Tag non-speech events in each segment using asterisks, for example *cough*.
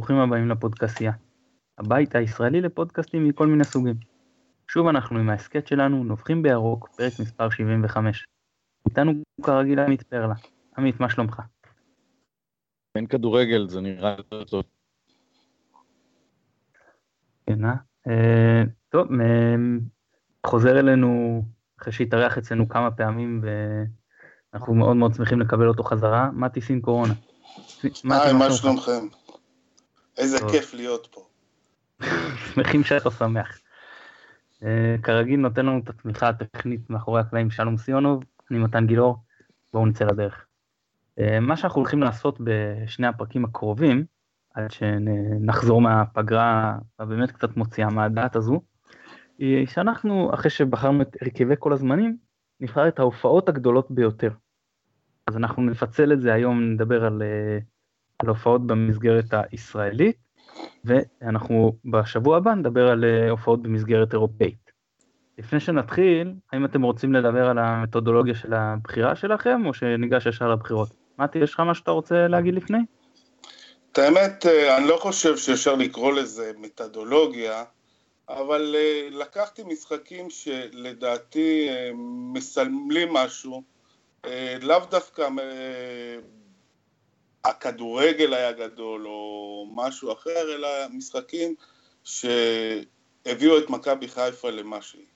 וברוכים הבאים לפודקאסייה, הבית הישראלי לפודקאסטים מכל מיני סוגים. שוב אנחנו עם ההסכת שלנו, נובחים בירוק, פרק מספר 75. איתנו כרגיל עמית פרלה. עמית, מה שלומך? אין כדורגל, זה נראה יותר טוב. כן, אה? אה טוב, חוזר אלינו אחרי שהתארח אצלנו כמה פעמים, ואנחנו מאוד מאוד שמחים לקבל אותו חזרה, מתי סין קורונה. היי, מה שלומכם? איזה כיף להיות פה. שמחים שאתה שמח. אה, כרגיל נותן לנו את התמיכה הטכנית מאחורי הקלעים שלום סיונוב, אני מתן גילאור, בואו נצא לדרך. אה, מה שאנחנו הולכים לעשות בשני הפרקים הקרובים, עד שנחזור מהפגרה הבאמת קצת מוציאה מהדעת הזו, היא שאנחנו, אחרי שבחרנו את הרכבי כל הזמנים, נבחר את ההופעות הגדולות ביותר. אז אנחנו נפצל את זה היום, נדבר על, אה, על הופעות במסגרת הישראלית, ואנחנו בשבוע הבא נדבר על אה, הופעות במסגרת אירופאית. לפני שנתחיל, האם אתם רוצים לדבר על המתודולוגיה של הבחירה שלכם, או שניגש ישר לבחירות? מתי, יש לך מה שאתה רוצה להגיד לפני? את האמת, אה, אני לא חושב שאפשר לקרוא לזה מתודולוגיה, אבל לקחתי משחקים שלדעתי מסמלים משהו, אה, לאו דווקא אה, הכדורגל היה גדול או משהו אחר, אלא משחקים שהביאו את מכבי חיפה למה שהיא.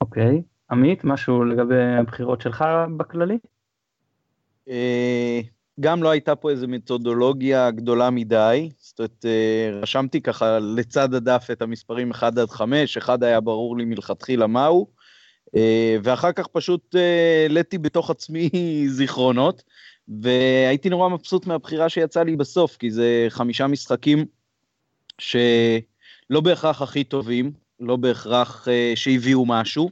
אוקיי. עמית, משהו לגבי הבחירות שלך בכללי? אה, גם לא הייתה פה איזו מתודולוגיה גדולה מדי, זאת אומרת, רשמתי ככה לצד הדף את המספרים 1 עד 5, אחד היה ברור לי מלכתחילה מהו, אה, ואחר כך פשוט אה, העליתי בתוך עצמי *laughs* זיכרונות, והייתי נורא מבסוט מהבחירה שיצאה לי בסוף, כי זה חמישה משחקים שלא בהכרח הכי טובים, לא בהכרח אה, שהביאו משהו,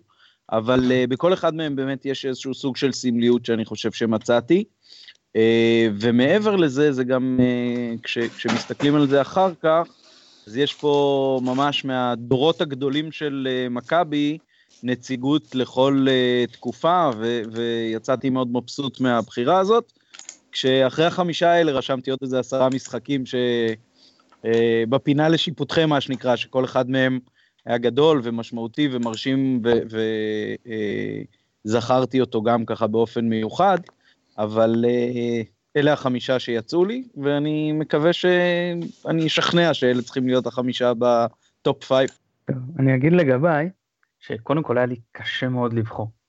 אבל בכל אחד מהם באמת יש איזשהו סוג של סמליות שאני חושב שמצאתי. ומעבר לזה, זה גם, כש, כשמסתכלים על זה אחר כך, אז יש פה ממש מהדורות הגדולים של מכבי, נציגות לכל uh, תקופה, ו- ויצאתי מאוד מבסוט מהבחירה הזאת. כשאחרי החמישה האלה רשמתי עוד איזה עשרה משחקים שבפינה אה, לשיפוטכם, מה שנקרא, שכל אחד מהם היה גדול ומשמעותי ומרשים, וזכרתי uh, אותו גם ככה באופן מיוחד, אבל uh, אלה החמישה שיצאו לי, ואני מקווה שאני אשכנע שאלה צריכים להיות החמישה ב top five. אני אגיד לגביי, שקודם כל היה לי קשה מאוד לבחור.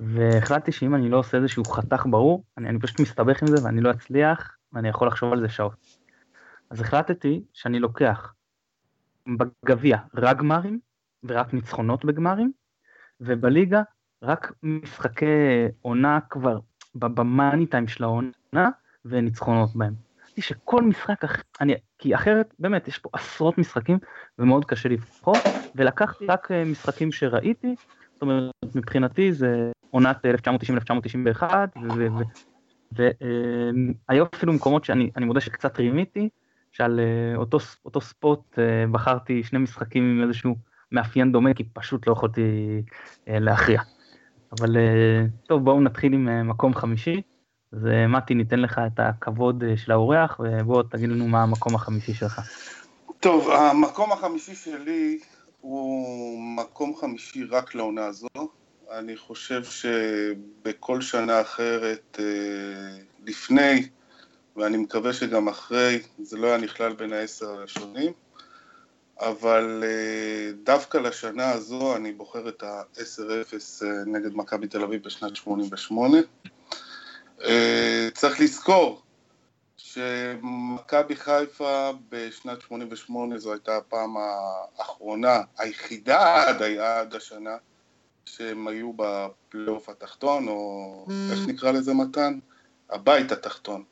והחלטתי שאם אני לא עושה איזשהו חתך ברור, אני, אני פשוט מסתבך עם זה ואני לא אצליח, ואני יכול לחשוב על זה שעות. אז החלטתי שאני לוקח בגביע רק גמרים, ורק ניצחונות בגמרים, ובליגה רק משחקי עונה כבר ב money time של העונה, וניצחונות בהם. שכל משחק, אני, כי אחרת באמת יש פה עשרות משחקים ומאוד קשה לבחור, ולקחתי רק אה, משחקים שראיתי, זאת אומרת מבחינתי זה עונת 1990-1991, והיו אפילו מקומות שאני מודה שקצת רימיתי, שעל אה, אותו, אותו ספוט אה, בחרתי שני משחקים עם איזשהו מאפיין דומה, כי פשוט לא יכולתי להכריע. אבל טוב, בואו נתחיל עם מקום חמישי. אז מתי, ניתן לך את הכבוד של האורח, ובוא תגיד לנו מה המקום החמישי שלך. טוב, המקום החמישי שלי הוא מקום חמישי רק לעונה הזו. אני חושב שבכל שנה אחרת אה, לפני, ואני מקווה שגם אחרי, זה לא היה נכלל בין העשר הראשונים, אבל אה, דווקא לשנה הזו אני בוחר את ה-10-0 אה, נגד מכבי תל אביב בשנת 88. צריך לזכור שמכבי חיפה בשנת 88 זו הייתה הפעם האחרונה, היחידה עד, עד השנה, שהם היו בפלייאוף התחתון, או איך נקרא לזה מתן? הבית התחתון.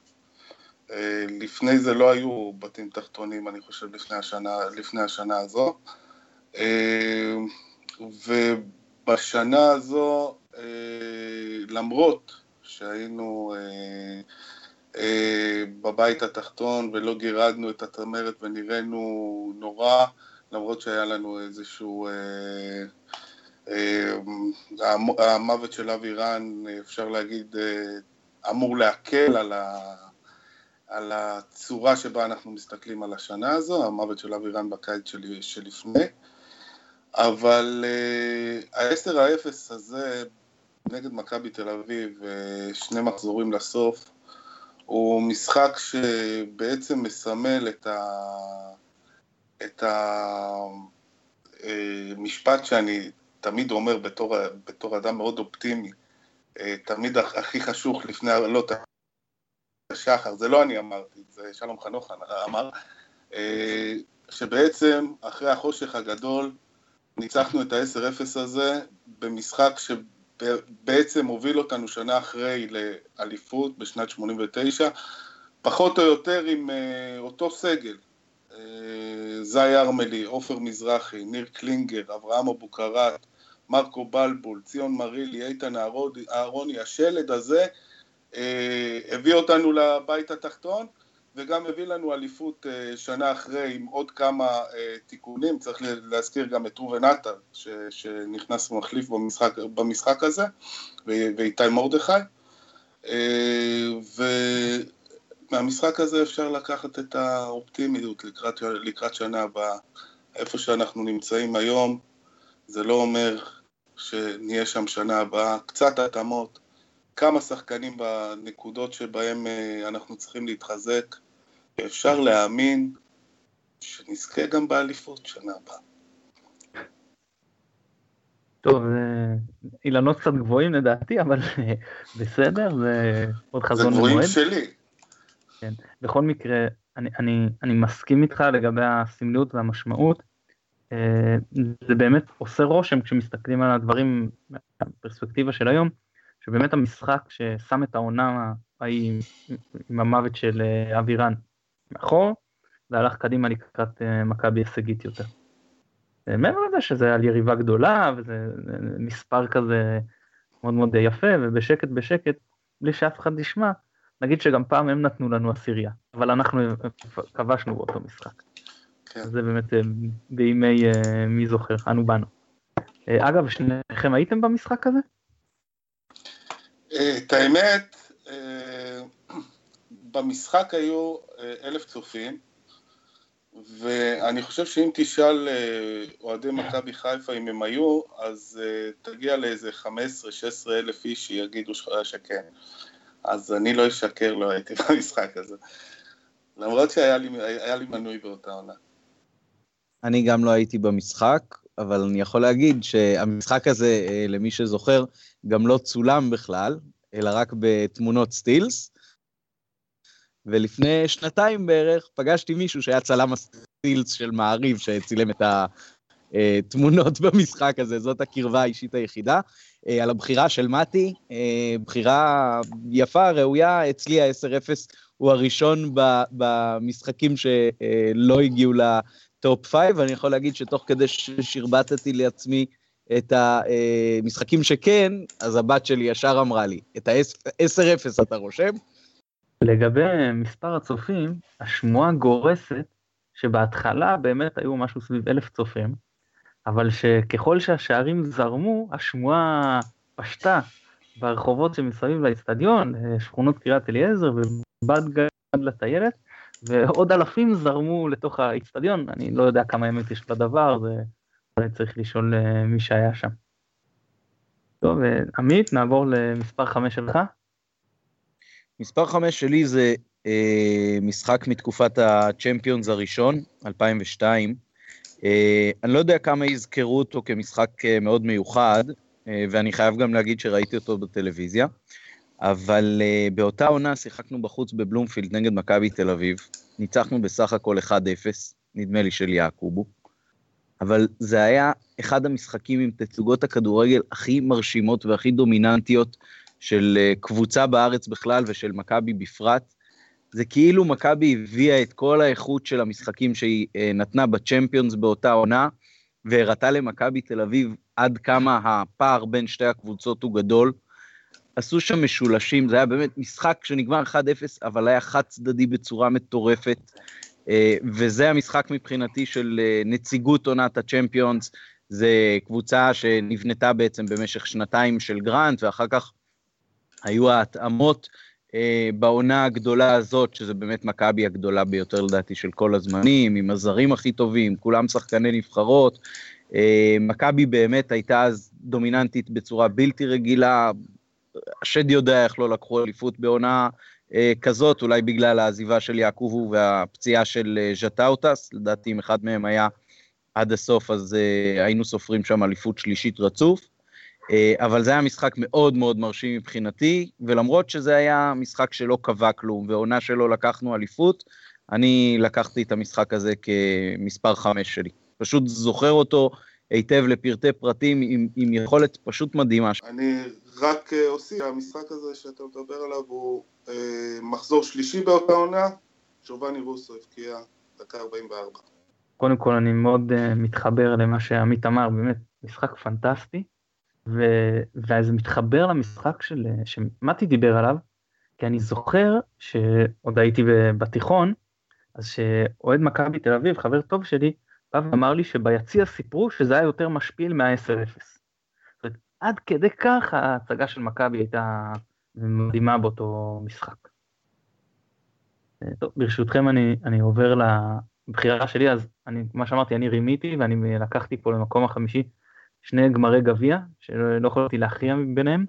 אה, לפני זה לא היו בתים תחתונים, אני חושב, לפני השנה, לפני השנה הזו. אה, ובשנה הזו, אה, למרות שהיינו בבית התחתון ולא גירדנו את הצמרת ונראינו נורא, למרות שהיה לנו איזשהו... אה, אה, המוות של אבי רן, אפשר להגיד, אמור להקל על, ה, על הצורה שבה אנחנו מסתכלים על השנה הזו, המוות של אבירן בקיץ של, שלפני, אבל uh, ה-10 האפס הזה נגד מכבי תל אביב, uh, שני מחזורים לסוף, הוא משחק שבעצם מסמל את, ה... את המשפט אה, שאני תמיד אומר בתור, בתור אדם מאוד אופטימי, תמיד הכי חשוך לפני העלות השחר, זה לא אני אמרתי, זה שלום חנוך אמר, אה, שבעצם אחרי החושך הגדול ניצחנו את ה-10-0 הזה במשחק שבעצם הוביל אותנו שנה אחרי לאליפות בשנת 89, פחות או יותר עם אה, אותו סגל, אה, זי ארמלי, עופר מזרחי, ניר קלינגר, אברהם אבוקרט, מרקו בלבול, ציון מרילי, איתן אהרוני, השלד הזה אה, הביא אותנו לבית התחתון וגם הביא לנו אליפות אה, שנה אחרי עם עוד כמה אה, תיקונים, צריך להזכיר גם את ראובן עטר שנכנס ומחליף במשחק, במשחק הזה ואיתי מרדכי. ומהמשחק הזה אפשר לקחת את האופטימיות לקראת, לקראת שנה הבאה. איפה שאנחנו נמצאים היום זה לא אומר שנהיה שם שנה הבאה, קצת התאמות, כמה שחקנים בנקודות שבהם אה, אנחנו צריכים להתחזק, ואפשר להאמין שנזכה גם באליפות שנה הבאה. טוב, אילנות קצת גבוהים לדעתי, אבל אה, בסדר, זה עוד חזון למועד. זה גבוהים שלי. כן, בכל מקרה, אני, אני, אני מסכים איתך לגבי הסמליות והמשמעות. אה, זה באמת עושה רושם כשמסתכלים על הדברים מהפרספקטיבה של היום, שבאמת המשחק ששם את העונה ההיא עם המוות של אה, אבירן מאחור, והלך קדימה לקראת אה, מכבי הישגית יותר. מעבר לזה שזה על יריבה גדולה, וזה מספר כזה מאוד מאוד יפה, ובשקט בשקט, בלי שאף אחד ישמע, נגיד שגם פעם הם נתנו לנו עשירייה, אבל אנחנו כבשנו באותו משחק. כן. זה באמת בימי מי זוכר, אנו באנו. אגב, שניכם הייתם במשחק הזה? את האמת, אה, במשחק היו אה, אלף צופים, ואני חושב שאם תשאל אה, אוהדי מכבי חיפה אם הם היו, אז תגיע לאיזה 15-16 אלף איש שיגידו שכן. אז אני לא אשקר, לא הייתי *laughs* במשחק הזה. למרות שהיה לי, לי מנוי באותה עונה. אני גם לא הייתי במשחק, אבל אני יכול להגיד שהמשחק הזה, למי שזוכר, גם לא צולם בכלל, אלא רק בתמונות סטילס. ולפני שנתיים בערך פגשתי מישהו שהיה צלם הסטילס של מעריב, שצילם את התמונות *laughs* במשחק הזה, זאת הקרבה האישית היחידה. אה, על הבחירה של מתי, אה, בחירה יפה, ראויה, אצלי ה-10-0 הוא הראשון במשחקים שלא הגיעו לטופ 5, ואני יכול להגיד שתוך כדי ששרבטתי לעצמי את המשחקים שכן, אז הבת שלי ישר אמרה לי, את ה-10-0 אתה רושם? לגבי מספר הצופים, השמועה גורסת שבהתחלה באמת היו משהו סביב אלף צופים, אבל שככל שהשערים זרמו, השמועה פשטה ברחובות שמסביב לאצטדיון, שכונות קריית אליעזר ובד גד לטיילת, ועוד אלפים זרמו לתוך האצטדיון, אני לא יודע כמה אמת יש בדבר, זה צריך לשאול אה, מי שהיה שם. טוב, אה, עמית, נעבור למספר 5 שלך. מספר 5 שלי זה אה, משחק מתקופת הצ'מפיונס הראשון, 2002. אה, אני לא יודע כמה יזכרו אותו כמשחק אה, מאוד מיוחד, אה, ואני חייב גם להגיד שראיתי אותו בטלוויזיה, אבל אה, באותה עונה שיחקנו בחוץ בבלומפילד נגד מכבי תל אביב, ניצחנו בסך הכל 1-0, נדמה לי של יעקובו. אבל זה היה אחד המשחקים עם תצוגות הכדורגל הכי מרשימות והכי דומיננטיות של אה, קבוצה בארץ בכלל ושל מכבי בפרט. זה כאילו מכבי הביאה את כל האיכות של המשחקים שהיא אה, נתנה בצ'מפיונס באותה עונה, והראתה למכבי תל אביב עד כמה הפער בין שתי הקבוצות הוא גדול. עשו שם משולשים, זה היה באמת משחק שנגמר 1-0, אבל היה חד צדדי בצורה מטורפת. אה, וזה המשחק מבחינתי של נציגות עונת הצ'מפיונס, זה קבוצה שנבנתה בעצם במשך שנתיים של גרנט, ואחר כך היו ההתאמות אה, בעונה הגדולה הזאת, שזה באמת מכבי הגדולה ביותר לדעתי של כל הזמנים, עם הזרים הכי טובים, כולם שחקני נבחרות. אה, מכבי באמת הייתה אז דומיננטית בצורה בלתי רגילה, השד יודע איך לא לקחו אליפות בעונה אה, כזאת, אולי בגלל העזיבה של יעקובו והפציעה של אה, ז'טאוטס, לדעתי אם אחד מהם היה עד הסוף, אז אה, היינו סופרים שם אליפות שלישית רצוף. אה, אבל זה היה משחק מאוד מאוד מרשים מבחינתי, ולמרות שזה היה משחק שלא קבע כלום, ועונה שלא לקחנו אליפות, אני לקחתי את המשחק הזה כמספר חמש שלי. פשוט זוכר אותו היטב לפרטי פרטים עם, עם יכולת פשוט מדהימה. אני רק אה, אוסיף, המשחק הזה שאתה מדבר עליו הוא אה, מחזור שלישי באותה עונה, שובני רוסו הבקיע דקה 44. קודם כל אני מאוד uh, מתחבר למה שעמית אמר, באמת משחק פנטסטי, ו... וזה מתחבר למשחק של... שמתי דיבר עליו, כי אני זוכר שעוד הייתי בתיכון, אז שאוהד מכבי תל אביב, חבר טוב שלי, בא ואמר לי שביציע סיפרו שזה היה יותר משפיל מה-10-0. עד כדי כך ההצגה של מכבי הייתה מדהימה באותו משחק. טוב, ברשותכם אני, אני עובר לבחירה שלי, אז אני, כמו שאמרתי, אני רימיתי ואני לקחתי פה למקום החמישי שני גמרי גביע, שלא יכולתי להכריע ביניהם,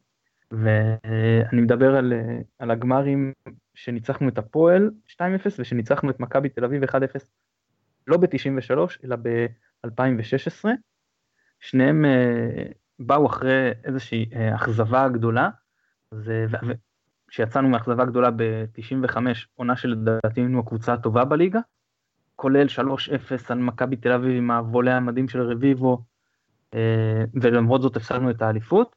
ואני מדבר על, על הגמרים שניצחנו את הפועל 2-0 ושניצחנו את מכבי תל אביב 1-0, לא ב-93 אלא ב-2016. שניהם uh, באו אחרי איזושהי uh, אכזבה גדולה, כשיצאנו מאכזבה גדולה ב-95, עונה שלדעתי היינו הקבוצה הטובה בליגה, כולל 3-0 על מכבי תל אביב עם הוולה המדהים של רביבו, אה, ולמרות זאת הפסדנו את האליפות.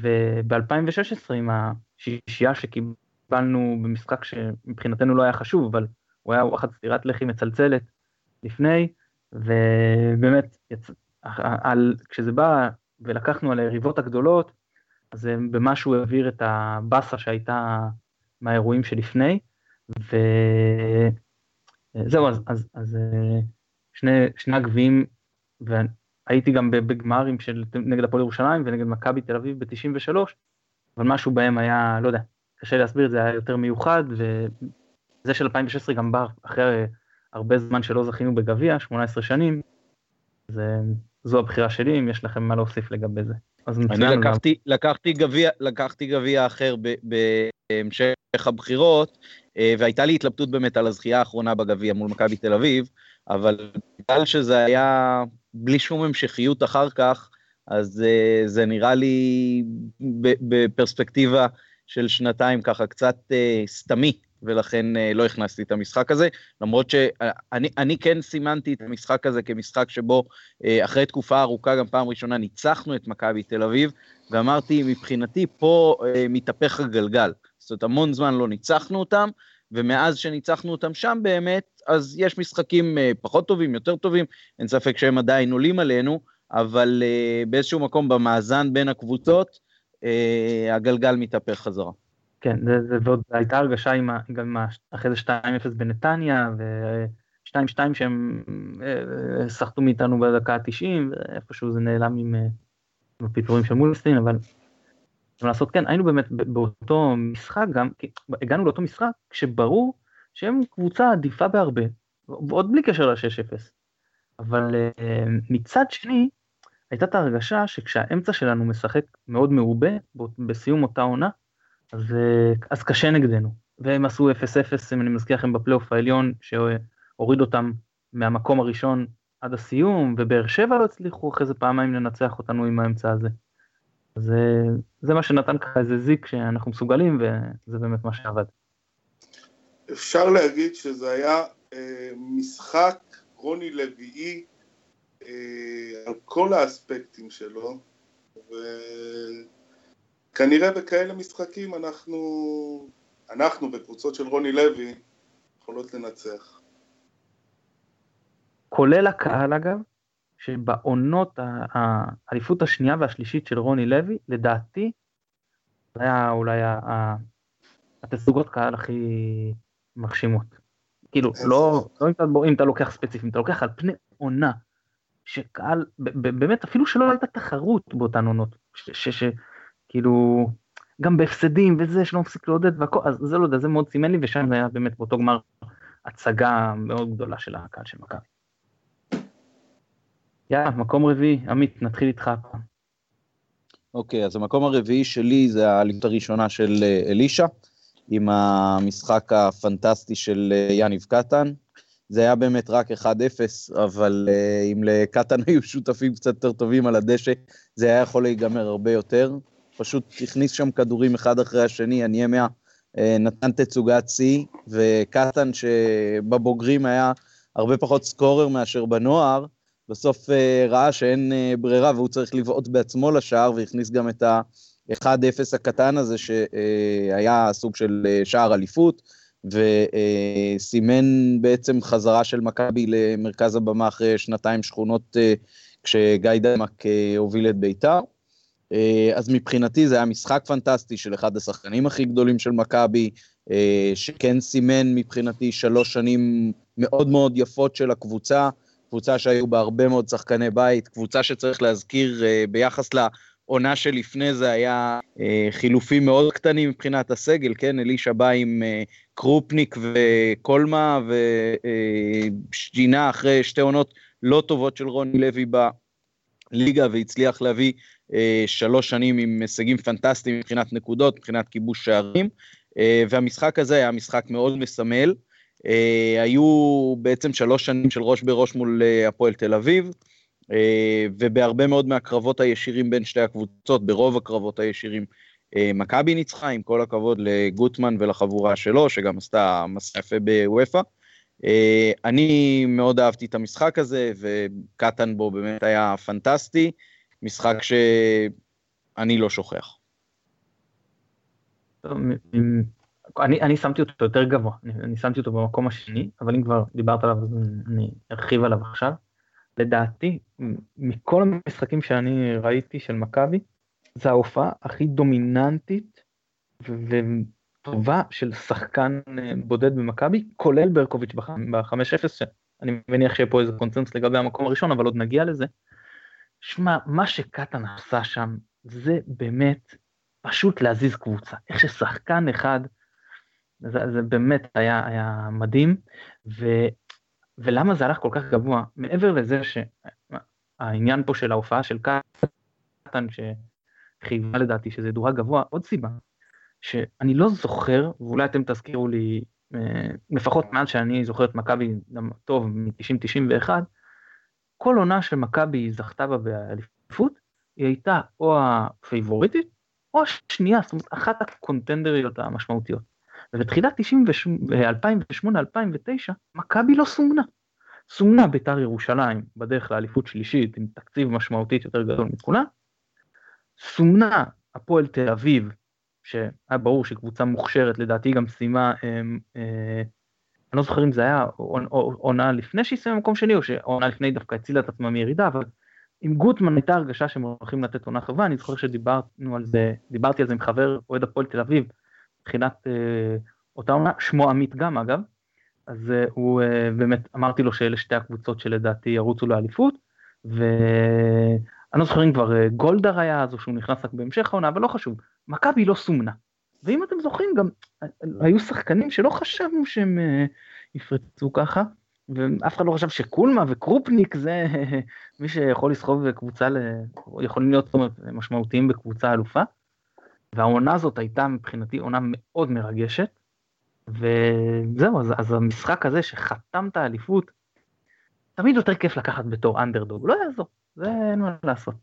וב-2016 עם השישייה שקיבלנו במשחק שמבחינתנו לא היה חשוב, אבל הוא היה וואחד סטירת לחי מצלצלת לפני, ובאמת, יצ... על... כשזה בא ולקחנו על היריבות הגדולות, אז במשהו העביר את הבאסה שהייתה מהאירועים שלפני, וזהו, אז, אז, אז אה, שני, שני הגביעים, הייתי גם בגמרים של נגד הפועל ירושלים ונגד מכבי תל אביב ב-93, אבל משהו בהם היה, לא יודע, קשה להסביר את זה, היה יותר מיוחד, וזה של 2016 גם בא אחרי הרבה זמן שלא זכינו בגביע, 18 שנים, זה, זו הבחירה שלי, אם יש לכם מה להוסיף לגבי זה. אז אני לקחתי, לקחתי גביע, לקחתי גביע אחר בהמשך הבחירות, אה, והייתה לי התלבטות באמת על הזכייה האחרונה בגביע מול מכבי תל אביב, אבל בגלל שזה היה בלי שום המשכיות אחר כך, אז uh, זה נראה לי בפרספקטיבה של שנתיים ככה קצת uh, סתמי, ולכן uh, לא הכנסתי את המשחק הזה, למרות שאני כן סימנתי את המשחק הזה כמשחק שבו uh, אחרי תקופה ארוכה, גם פעם ראשונה, ניצחנו את מכבי תל אביב, ואמרתי, מבחינתי פה uh, מתהפך הגלגל. זאת אומרת, המון זמן לא ניצחנו אותם, ומאז שניצחנו אותם שם באמת, אז יש משחקים אה, פחות טובים, יותר טובים, אין ספק שהם עדיין עולים עלינו, אבל אה, באיזשהו מקום במאזן בין הקבוצות, אה, הגלגל מתהפך חזרה. כן, זה, זה, ועוד הייתה הרגשה עם, גם אחרי זה 2-0 בנתניה, ו-2-2 שהם סחטו מאיתנו בדקה ה-90, ואיפשהו זה נעלם עם, עם הפיטורים של מולסטין, אבל לעשות, כן, היינו באמת באותו משחק גם, הגענו לאותו משחק כשברור שהם קבוצה עדיפה בהרבה, עוד בלי קשר ל-6-0. אבל uh, מצד שני, הייתה את ההרגשה שכשהאמצע שלנו משחק מאוד מעובה בסיום אותה עונה, אז, uh, אז קשה נגדנו. והם עשו 0-0, אם אני מזכיר לכם בפלייאוף העליון, שהוריד אותם מהמקום הראשון עד הסיום, ובאר שבע לא הצליחו אחרי זה פעמיים לנצח אותנו עם האמצע הזה. זה, זה מה שנתן ככה איזה זיק שאנחנו מסוגלים, וזה באמת מה שעבד. אפשר להגיד שזה היה אה, משחק רוני לביאי אה, על כל האספקטים שלו, וכנראה בכאלה משחקים אנחנו, אנחנו בקבוצות של רוני לוי יכולות לנצח. כולל הקהל אגב, שבעונות האליפות השנייה והשלישית של רוני לוי, לדעתי, זה היה אולי התסוגות קהל הכי מרשימות. כאילו, לא, לא אם, אתה, אם אתה לוקח ספציפי, אם אתה לוקח על פני עונה, שקהל, באמת, אפילו שלא הייתה תחרות באותן עונות, שכאילו, גם בהפסדים וזה שלא מפסיק לעודד והכל, אז זה לא יודע, זה מאוד סימן לי, ושם זה היה באמת באותו גמר הצגה מאוד גדולה של הקהל של מכבי. יאללה, מקום רביעי, עמית, נתחיל איתך. אוקיי, אז המקום הרביעי שלי זה האליפות הראשונה של אה, אלישע, עם המשחק הפנטסטי של אה, יניב קטן. זה היה באמת רק 1-0, אבל uh, אם לקטן *laughs* היו שותפים קצת יותר טובים על הדשא, זה היה יכול להיגמר הרבה יותר. פשוט הכניס שם כדורים אחד אחרי השני, הניאמיה uh, נתן תצוגת שיא, וקטן שבבוגרים היה הרבה פחות סקורר מאשר בנוער, בסוף uh, ראה שאין uh, ברירה והוא צריך לבעוט בעצמו לשער, והכניס גם את ה-1-0 הקטן הזה, שהיה סוג של שער אליפות. וסימן בעצם חזרה של מכבי למרכז הבמה אחרי שנתיים שכונות אה, כשגיא דמק אה, הוביל את בית"ר. אה, אז מבחינתי זה היה משחק פנטסטי של אחד השחקנים הכי גדולים של מכבי, שכן סימן מבחינתי שלוש שנים מאוד מאוד יפות של הקבוצה, קבוצה שהיו בה הרבה מאוד שחקני בית, קבוצה שצריך להזכיר ביחס לעונה שלפני זה היה חילופים מאוד קטנים מבחינת הסגל, כן, אלישע בא עם קרופניק וקולמה ושג'ינה אחרי שתי עונות לא טובות של רוני לוי בליגה והצליח להביא אה, שלוש שנים עם הישגים פנטסטיים מבחינת נקודות, מבחינת כיבוש שערים, אה, והמשחק הזה היה משחק מאוד מסמל. אה, היו בעצם שלוש שנים של ראש בראש מול הפועל תל אביב, ובהרבה מאוד מהקרבות הישירים בין שתי הקבוצות, ברוב הקרבות הישירים, אה, מכבי ניצחה, עם כל הכבוד לגוטמן ולחבורה שלו, שגם עשתה מסע יפה בוופא. אה, אני מאוד אהבתי את המשחק הזה, וקטן בו באמת היה פנטסטי, משחק שאני לא שוכח. אני, אני שמתי אותו יותר גבוה, אני, אני שמתי אותו במקום השני, אבל אם כבר דיברת עליו אז אני ארחיב עליו עכשיו. לדעתי, מכל המשחקים שאני ראיתי של מכבי, זה ההופעה הכי דומיננטית וטובה של שחקן אה, בודד במכבי, כולל ברקוביץ' ב-5-0, שאני מניח שיהיה פה איזה קונצנזוס לגבי המקום הראשון, אבל עוד נגיע לזה. שמע, מה שקטן עשה שם, זה באמת פשוט להזיז קבוצה. איך ששחקן אחד, זה, זה באמת היה, היה מדהים, ו, ולמה זה הלך כל כך גבוה? מעבר לזה שהעניין פה של ההופעה של קטן, ש... חייבה לדעתי שזה דורג גבוה, עוד סיבה, שאני לא זוכר, ואולי אתם תזכירו לי, אה, לפחות מאז שאני זוכר את מכבי טוב מ-90-91, כל עונה שמכבי זכתה בה באליפות, היא הייתה או הפייבוריטית, או השנייה, זאת אומרת, אחת הקונטנדריות המשמעותיות. ובתחילת 2008-2009, מכבי לא סומנה. סומנה בית"ר ירושלים בדרך לאליפות שלישית עם תקציב משמעותית יותר גדול מכולם, סומנה הפועל תל אביב, שהיה ברור שהיא קבוצה מוכשרת, לדעתי גם סיימה, אה, אה, אני לא זוכר אם זה היה עונה לפני שהיא סיימה במקום שני, או שעונה לפני דווקא הצילה את עצמה מירידה, אבל עם גוטמן הייתה הרגשה שהם הולכים לתת עונה טובה, אני זוכר שדיברנו על זה, דיברתי על זה עם חבר אוהד הפועל תל אביב, מבחינת אה, אותה עונה, שמו עמית גם אגב, אז אה, הוא אה, באמת, אמרתי לו שאלה שתי הקבוצות שלדעתי ירוצו לאליפות, אני לא זוכר אם כבר אה, גולדהר היה אז או שהוא נכנס רק בהמשך העונה, אבל לא חשוב. מכבי לא סומנה. ואם אתם זוכרים גם אה, היו שחקנים שלא חשבנו שהם uh, יפרצו ככה, ואף אחד לא חשב שקולמה וקרופניק זה מי שיכול לסחוב קבוצה, יכולים להיות משמעותיים בקבוצה אלופה. והעונה הזאת הייתה מבחינתי עונה מאוד מרגשת, וזהו, אז, אז המשחק הזה שחתם את האליפות, תמיד יותר כיף לקחת בתור אנדרדוג, לא יעזור. זה אין מה לעשות.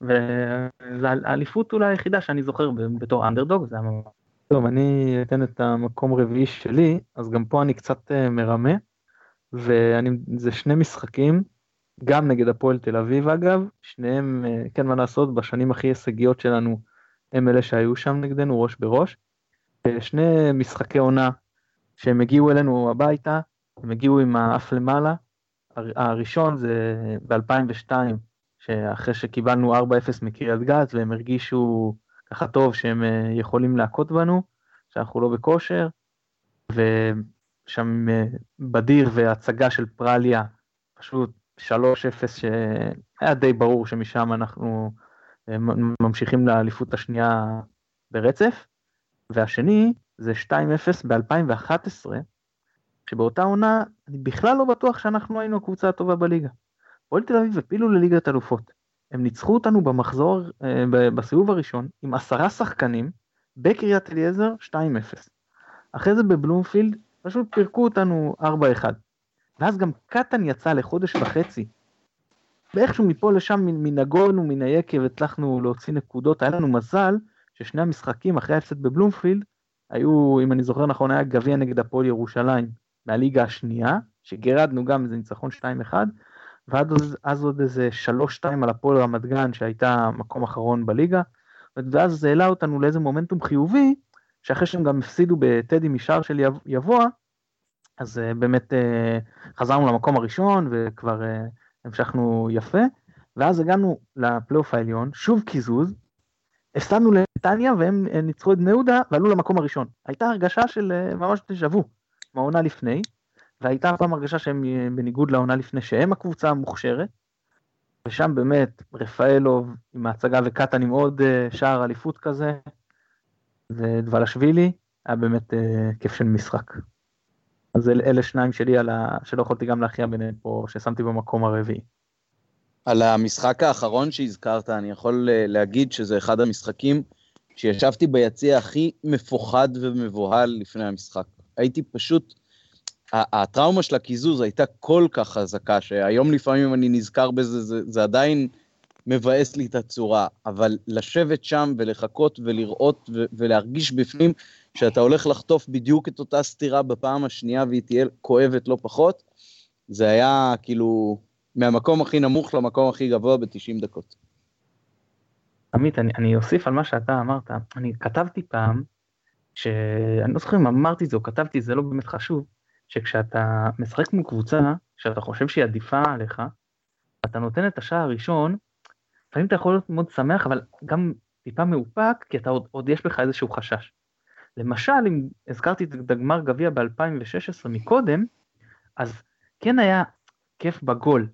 וזו האליפות אולי היחידה שאני זוכר בתור אנדרדוג, זה היה טוב, אני אתן את המקום רביעי שלי, אז גם פה אני קצת אה, מרמה, וזה שני משחקים, גם נגד הפועל תל אביב אגב, שניהם, אה, כן מה לעשות, בשנים הכי הישגיות שלנו, הם אלה שהיו שם נגדנו ראש בראש. אה, שני משחקי עונה שהם הגיעו אלינו הביתה, הם הגיעו עם האף למעלה, הראשון זה ב-2002, שאחרי שקיבלנו 4-0 מקריית גת והם הרגישו ככה טוב שהם אה, יכולים להכות בנו, שאנחנו לא בכושר, ושם אה, בדיר והצגה של פרליה, פשוט 3-0 שהיה די ברור שמשם אנחנו ממשיכים לאליפות השנייה ברצף, והשני זה 2-0 ב-2011, שבאותה עונה אני בכלל לא בטוח שאנחנו היינו הקבוצה הטובה בליגה. הפועל תל אביב הפילו לליגת אלופות. הם ניצחו אותנו במחזור, אה, בסיבוב הראשון, עם עשרה שחקנים, בקריית אליעזר 2-0. אחרי זה בבלומפילד פשוט פירקו אותנו 4-1. ואז גם קטן יצא לחודש וחצי. ואיכשהו מפה לשם מן הגורן ומן היקב הצלחנו להוציא נקודות, היה לנו מזל ששני המשחקים אחרי ההפסד בבלומפילד היו, אם אני זוכר נכון, היה גביע נגד הפועל ירושלים מהליגה השנייה, שגירדנו גם איזה ניצחון 2-1, ואז אז עוד איזה 3-2 על הפועל רמת גן שהייתה מקום אחרון בליגה, ואז זה העלה אותנו לאיזה מומנטום חיובי, שאחרי שהם גם הפסידו בטדי משער של יבוע, אז uh, באמת uh, חזרנו למקום הראשון וכבר uh, המשכנו יפה, ואז הגענו לפלייאוף העליון, שוב קיזוז, הפסדנו לנתניה והם ניצחו את בני יהודה ועלו למקום הראשון. הייתה הרגשה של ממש תשבו, מהעונה לפני, והייתה פעם הרגשה שהם בניגוד לעונה לפני שהם הקבוצה המוכשרת, ושם באמת רפאלוב עם ההצגה וקטן עם עוד שער אליפות כזה, ודבלשווילי, היה באמת כיף של משחק. אז אל, אלה שניים שלי על ה... שלא יכולתי גם להכריע ביניהם פה, ששמתי במקום הרביעי. על המשחק האחרון שהזכרת, אני יכול אה, להגיד שזה אחד המשחקים שישבתי ביציע הכי מפוחד ומבוהל לפני המשחק. הייתי פשוט, הטראומה של הקיזוז הייתה כל כך חזקה, שהיום לפעמים אני נזכר בזה, זה, זה עדיין מבאס לי את הצורה, אבל לשבת שם ולחכות ולראות ולהרגיש בפנים שאתה הולך לחטוף בדיוק את אותה סתירה בפעם השנייה והיא תהיה כואבת לא פחות, זה היה כאילו מהמקום הכי נמוך למקום הכי גבוה ב-90 דקות. עמית, אני, אני אוסיף על מה שאתה אמרת, אני כתבתי פעם, שאני לא זוכר אם אמרתי את זה או כתבתי, זה לא באמת חשוב, שכשאתה משחק מול קבוצה שאתה חושב שהיא עדיפה עליך, אתה נותן את השער הראשון, לפעמים אתה יכול להיות מאוד שמח, אבל גם טיפה מאופק, כי אתה עוד, עוד יש בך איזשהו חשש. למשל, אם הזכרתי את הגמר גביע ב-2016 מקודם, אז כן היה כיף בגול,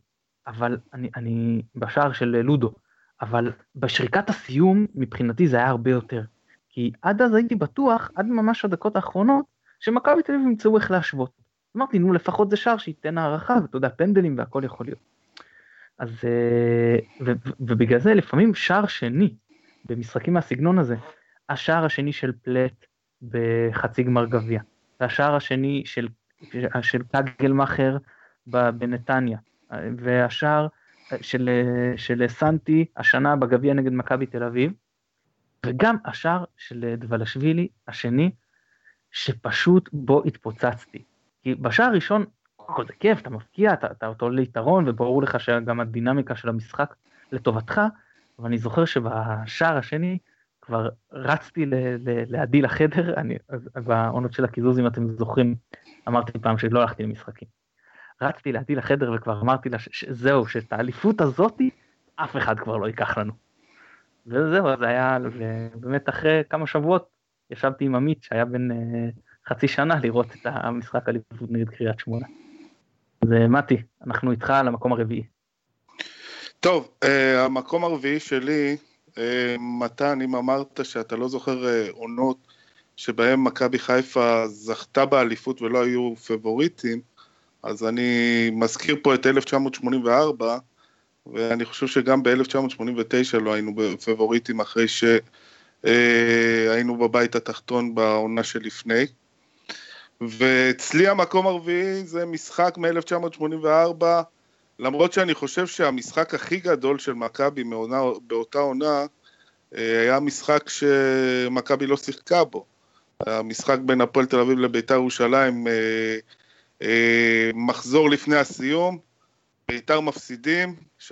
אבל אני, אני בשער של לודו, אבל בשריקת הסיום מבחינתי זה היה הרבה יותר. כי עד אז הייתי בטוח, עד ממש הדקות האחרונות, שמכבי תל אביב ימצאו איך להשוות. אמרתי, נו לפחות זה שער שייתן הערכה, ואתה יודע, פנדלים והכל יכול להיות. אז, אה, ו, ובגלל זה לפעמים שער שני במשחקים מהסגנון הזה, השער השני של פלט בחצי גמר גביע, והשער השני של, של קגלמאכר בנתניה, והשער של, של סנטי השנה בגביע נגד מכבי תל אביב, וגם השער של דבלשווילי השני, שפשוט בו התפוצצתי. כי בשער הראשון, הכל זה כיף, אתה מפקיע, אתה, אתה עולה ליתרון, וברור לך שגם הדינמיקה של המשחק לטובתך, אבל אני זוכר שבשער השני, כבר רצתי לעדי לחדר, אני, בעונות של הקיזוז, אם אתם זוכרים, אמרתי פעם שלא הלכתי למשחקים. רצתי לעדי לחדר וכבר אמרתי לה שזהו, שאת האליפות הזאתי, אף אחד כבר לא ייקח לנו. וזהו, אז היה, באמת אחרי כמה שבועות, ישבתי עם עמית שהיה בן uh, חצי שנה לראות את המשחק אליפות נגד קריית שמונה. אז uh, מתי, אנחנו איתך על המקום הרביעי. טוב, uh, המקום הרביעי שלי אה, מתן, אם אמרת שאתה לא זוכר אה, עונות שבהם מכבי חיפה זכתה באליפות ולא היו פבוריטים, אז אני מזכיר פה את 1984, ואני חושב שגם ב-1989 לא היינו פבוריטים אחרי שהיינו אה, בבית התחתון בעונה שלפני. ואצלי המקום הרביעי זה משחק מ-1984, למרות שאני חושב שהמשחק הכי גדול של מכבי באותה עונה אה, היה משחק שמכבי לא שיחקה בו. המשחק בין הפועל תל אביב לביתר ירושלים, אה, אה, מחזור לפני הסיום, ביתר מפסידים, 3-2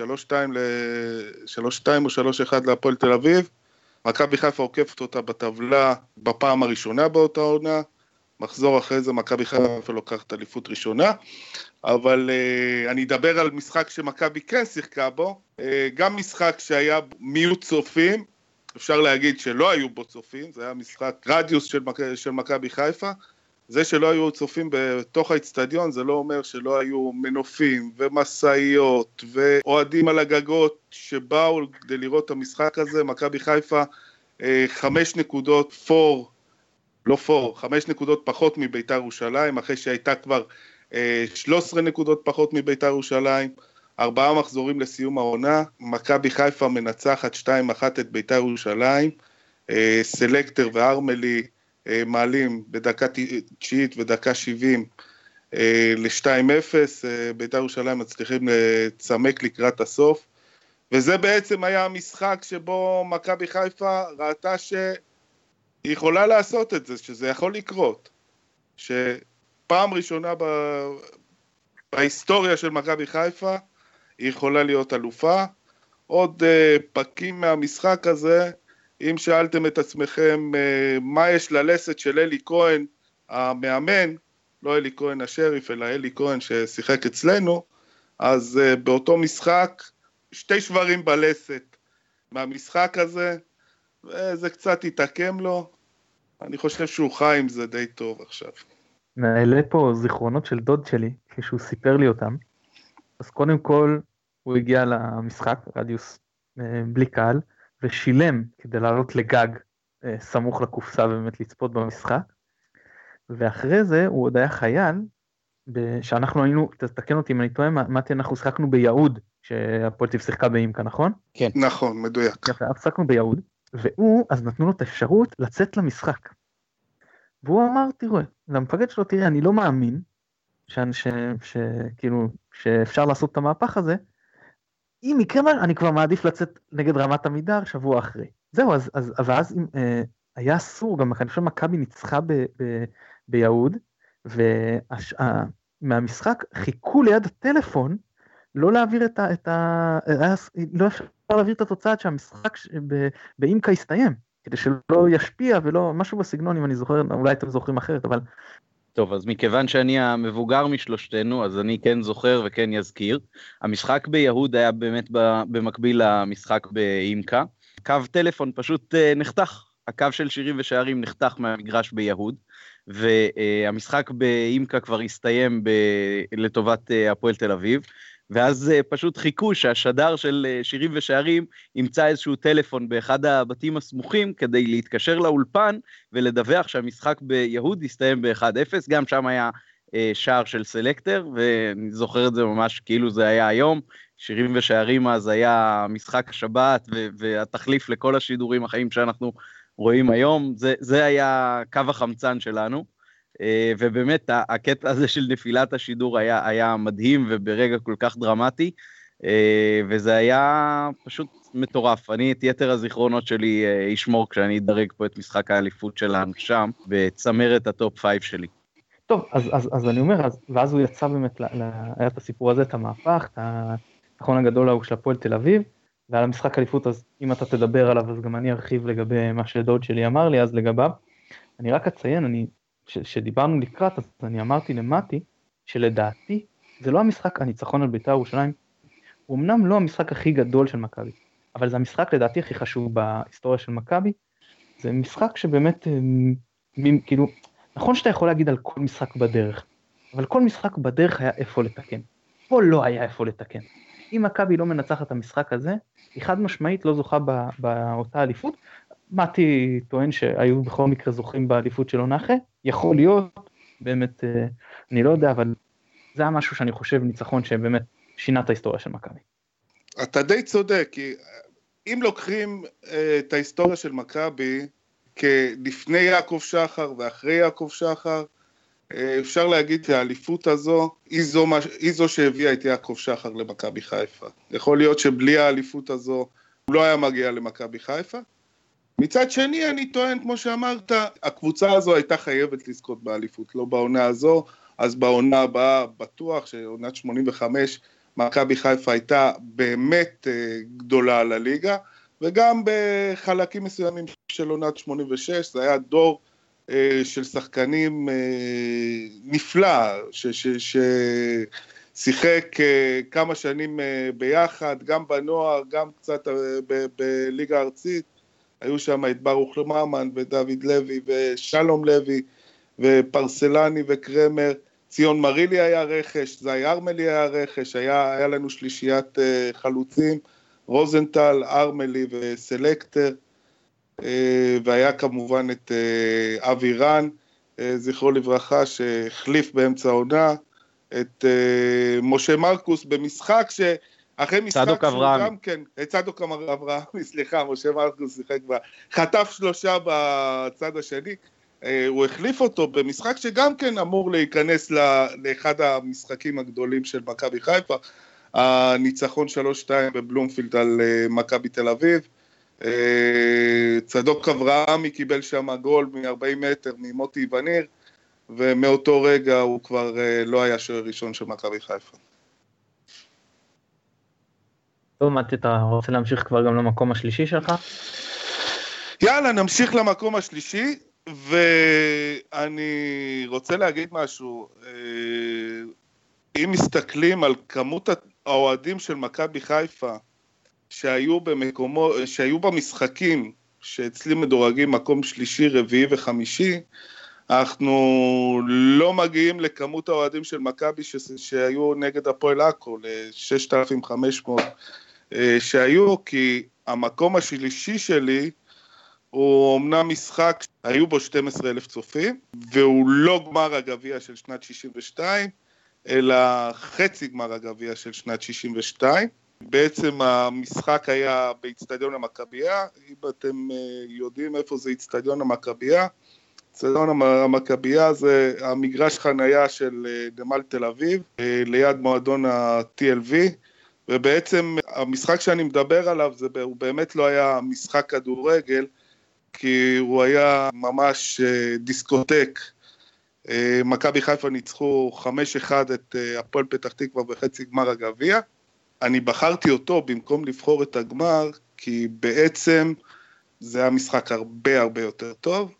או 3-1 להפועל תל אביב, מכבי חיפה עוקפת אותה בטבלה בפעם הראשונה באותה עונה, מחזור אחרי זה מכבי חיפה לוקחת אליפות ראשונה, אבל uh, אני אדבר על משחק שמכבי כן שיחקה בו, uh, גם משחק שהיה מיעוט צופים, אפשר להגיד שלא היו בו צופים, זה היה משחק רדיוס של, מק... של מכבי חיפה, זה שלא היו צופים בתוך האיצטדיון זה לא אומר שלא היו מנופים ומשאיות ואוהדים על הגגות שבאו כדי לראות את המשחק הזה, מכבי חיפה uh, חמש נקודות פור, לא פור, חמש נקודות פחות מביתר ירושלים, אחרי שהייתה כבר 13 נקודות פחות מביתר ירושלים. ארבעה מחזורים לסיום העונה, מכבי חיפה מנצחת 2-1 את ביתר ירושלים, סלקטר וארמלי מעלים בדקה תשיעית ודקה שבעים ל-2-0, בית"ר ירושלים מצליחים לצמק לקראת הסוף, וזה בעצם היה המשחק שבו מכבי חיפה ראתה שהיא יכולה לעשות את זה, שזה יכול לקרות, שפעם ראשונה ב... בהיסטוריה של מכבי חיפה היא יכולה להיות אלופה. עוד uh, פקים מהמשחק הזה, אם שאלתם את עצמכם uh, מה יש ללסת של אלי כהן המאמן, לא אלי כהן השריף, אלא אלי כהן ששיחק אצלנו, אז uh, באותו משחק, שתי שברים בלסת מהמשחק הזה, וזה קצת התעקם לו. אני חושב שהוא חי עם זה די טוב עכשיו. נעלה פה זיכרונות של דוד שלי, כשהוא סיפר לי אותם. אז קודם כל, הוא הגיע למשחק, רדיוס אה, בלי קהל, ושילם כדי לעלות לגג אה, סמוך לקופסה ובאמת לצפות במשחק. ואחרי זה הוא עוד היה חייל, שאנחנו היינו, תתקן אותי אם אני טועה, מתי אנחנו שיחקנו ביהוד, כשהפועל תל שיחקה באימקה, נכון? כן. נכון, מדויק. יפה, שיחקנו ביהוד, והוא, אז נתנו לו את האפשרות לצאת למשחק. והוא אמר, תראו, למפקד שלו, תראה, אני לא מאמין, שכאילו, שאפשר לעשות את המהפך הזה, אם יקרה מה, אני כבר מעדיף לצאת נגד רמת עמידר שבוע אחרי. זהו, אז, אז, ואז אה, היה אסור, גם אני חושב מכבי ניצחה ב, ב, ביהוד, ומהמשחק חיכו ליד הטלפון לא להעביר את ה... את ה היה, לא אפשר להעביר את התוצאה שהמשחק באימקה יסתיים, כדי שלא ישפיע ולא, משהו בסגנון אם אני זוכר, אולי אתם זוכרים אחרת, אבל טוב, אז מכיוון שאני המבוגר משלושתנו, אז אני כן זוכר וכן יזכיר. המשחק ביהוד היה באמת במקביל למשחק באימקה. קו טלפון פשוט אה, נחתך, הקו של שירים ושערים נחתך מהמגרש ביהוד, והמשחק באימקה כבר הסתיים ב... לטובת אה, הפועל תל אביב, ואז uh, פשוט חיכו שהשדר של uh, שירים ושערים ימצא איזשהו טלפון באחד הבתים הסמוכים כדי להתקשר לאולפן ולדווח שהמשחק ביהוד יסתיים ב-1-0, גם שם היה uh, שער של סלקטר, ואני זוכר את זה ממש כאילו זה היה היום, שירים ושערים אז היה משחק השבת והתחליף לכל השידורים החיים שאנחנו רואים היום, זה, זה היה קו החמצן שלנו. אה, ובאמת הקטע הזה של נפילת השידור היה, היה מדהים וברגע כל כך דרמטי, אה, וזה היה פשוט מטורף. אני את יתר הזיכרונות שלי אה, אשמור כשאני אדרג פה את משחק האליפות שלנו שם, בצמרת ה top five שלי. טוב, אז, אז, אז אני אומר, אז, ואז הוא יצא באמת, ל, ל, היה את הסיפור הזה, את המהפך, את הניצחון הגדול ההוא של הפועל תל אביב, ועל המשחק אליפות, אז אם אתה תדבר עליו, אז גם אני ארחיב לגבי מה שדוד שלי אמר לי אז לגביו. אני רק אציין, אני שדיברנו לקראת, אז אני אמרתי למתי, שלדעתי, זה לא המשחק הניצחון על בית"ר ירושלים, הוא אמנם לא המשחק הכי גדול של מכבי, אבל זה המשחק לדעתי הכי חשוב בהיסטוריה של מכבי, זה משחק שבאמת, אה, כאילו, נכון שאתה יכול להגיד על כל משחק בדרך, אבל כל משחק בדרך היה איפה לתקן. פה לא היה איפה לתקן. אם מכבי לא מנצחת את המשחק הזה, היא חד משמעית לא זוכה באותה אליפות, מתי טוען שהיו בכל מקרה זוכים באליפות של עונה אחרי, יכול להיות, באמת, אה, אני לא יודע, אבל זה היה משהו שאני חושב ניצחון שבאמת שינה את ההיסטוריה של מכבי. אתה די צודק, כי אם לוקחים אה, את ההיסטוריה של מכבי כלפני יעקב שחר ואחרי יעקב שחר, אה, אפשר להגיד שהאליפות הזו היא זו, היא זו שהביאה את יעקב שחר למכבי חיפה. יכול להיות שבלי האליפות הזו הוא לא היה מגיע למכבי חיפה, מצד שני אני טוען, כמו שאמרת, הקבוצה הזו הייתה חייבת לזכות באליפות, לא בעונה הזו, אז בעונה הבאה בטוח שעונת 85 מכבי חיפה הייתה באמת אה, גדולה על הליגה, וגם בחלקים מסוימים של עונת 86 זה היה דור אה, של שחקנים אה, נפלא, ששיחק כמה שנים ביחד, גם בנוער, גם קצת בליגה הארצית. היו שם את ברוך ממן ודוד לוי ושלום לוי ופרסלני וקרמר, ציון מרילי היה רכש, זי ארמלי היה רכש, היה, היה לנו שלישיית uh, חלוצים, רוזנטל, ארמלי וסלקטר. והיה כמובן את אבי רן, זכרו לברכה, שהחליף באמצע העונה, את משה מרקוס במשחק ש... אחרי משחק שהוא אברהם. גם כן, צדוק אברהם, *laughs* סליחה, משה מרקוס שיחק בה, חטף שלושה בצד השני, אה, הוא החליף אותו במשחק שגם כן אמור להיכנס לאחד המשחקים הגדולים של מכבי חיפה, הניצחון 3-2 בבלומפילד על אה, מכבי תל אביב. אה, צדוק אברהמי קיבל שם גול מ-40 מטר ממוטי וניר, ומאותו רגע הוא כבר לא היה שוער ראשון של מכבי חיפה. מתי, אתה רוצה להמשיך כבר גם למקום השלישי שלך? יאללה, נמשיך למקום השלישי, ואני רוצה להגיד משהו. אה, אם מסתכלים על כמות האוהדים של מכבי חיפה שהיו, במקומו, שהיו במשחקים שאצלי מדורגים מקום שלישי, רביעי וחמישי, אנחנו לא מגיעים לכמות האוהדים של מכבי שהיו נגד הפועל עכו, ל-6,500 אה, שהיו, כי המקום השלישי שלי הוא אמנם משחק, היו בו 12 אלף צופים, והוא לא גמר הגביע של שנת 62, אלא חצי גמר הגביע של שנת 62. בעצם המשחק היה באיצטדיון המכבייה, אם אתם אה, יודעים איפה זה איצטדיון המכבייה, איצטדיון המכבייה זה המגרש חנייה של אה, נמל תל אביב, ליד מועדון ה-TLV, ובעצם המשחק שאני מדבר עליו, זה, הוא באמת לא היה משחק כדורגל, כי הוא היה ממש אה, דיסקוטק. אה, מכבי חיפה ניצחו 5-1 את אה, הפועל פתח תקווה בחצי גמר הגביע. אני בחרתי אותו במקום לבחור את הגמר, כי בעצם זה היה משחק הרבה הרבה יותר טוב.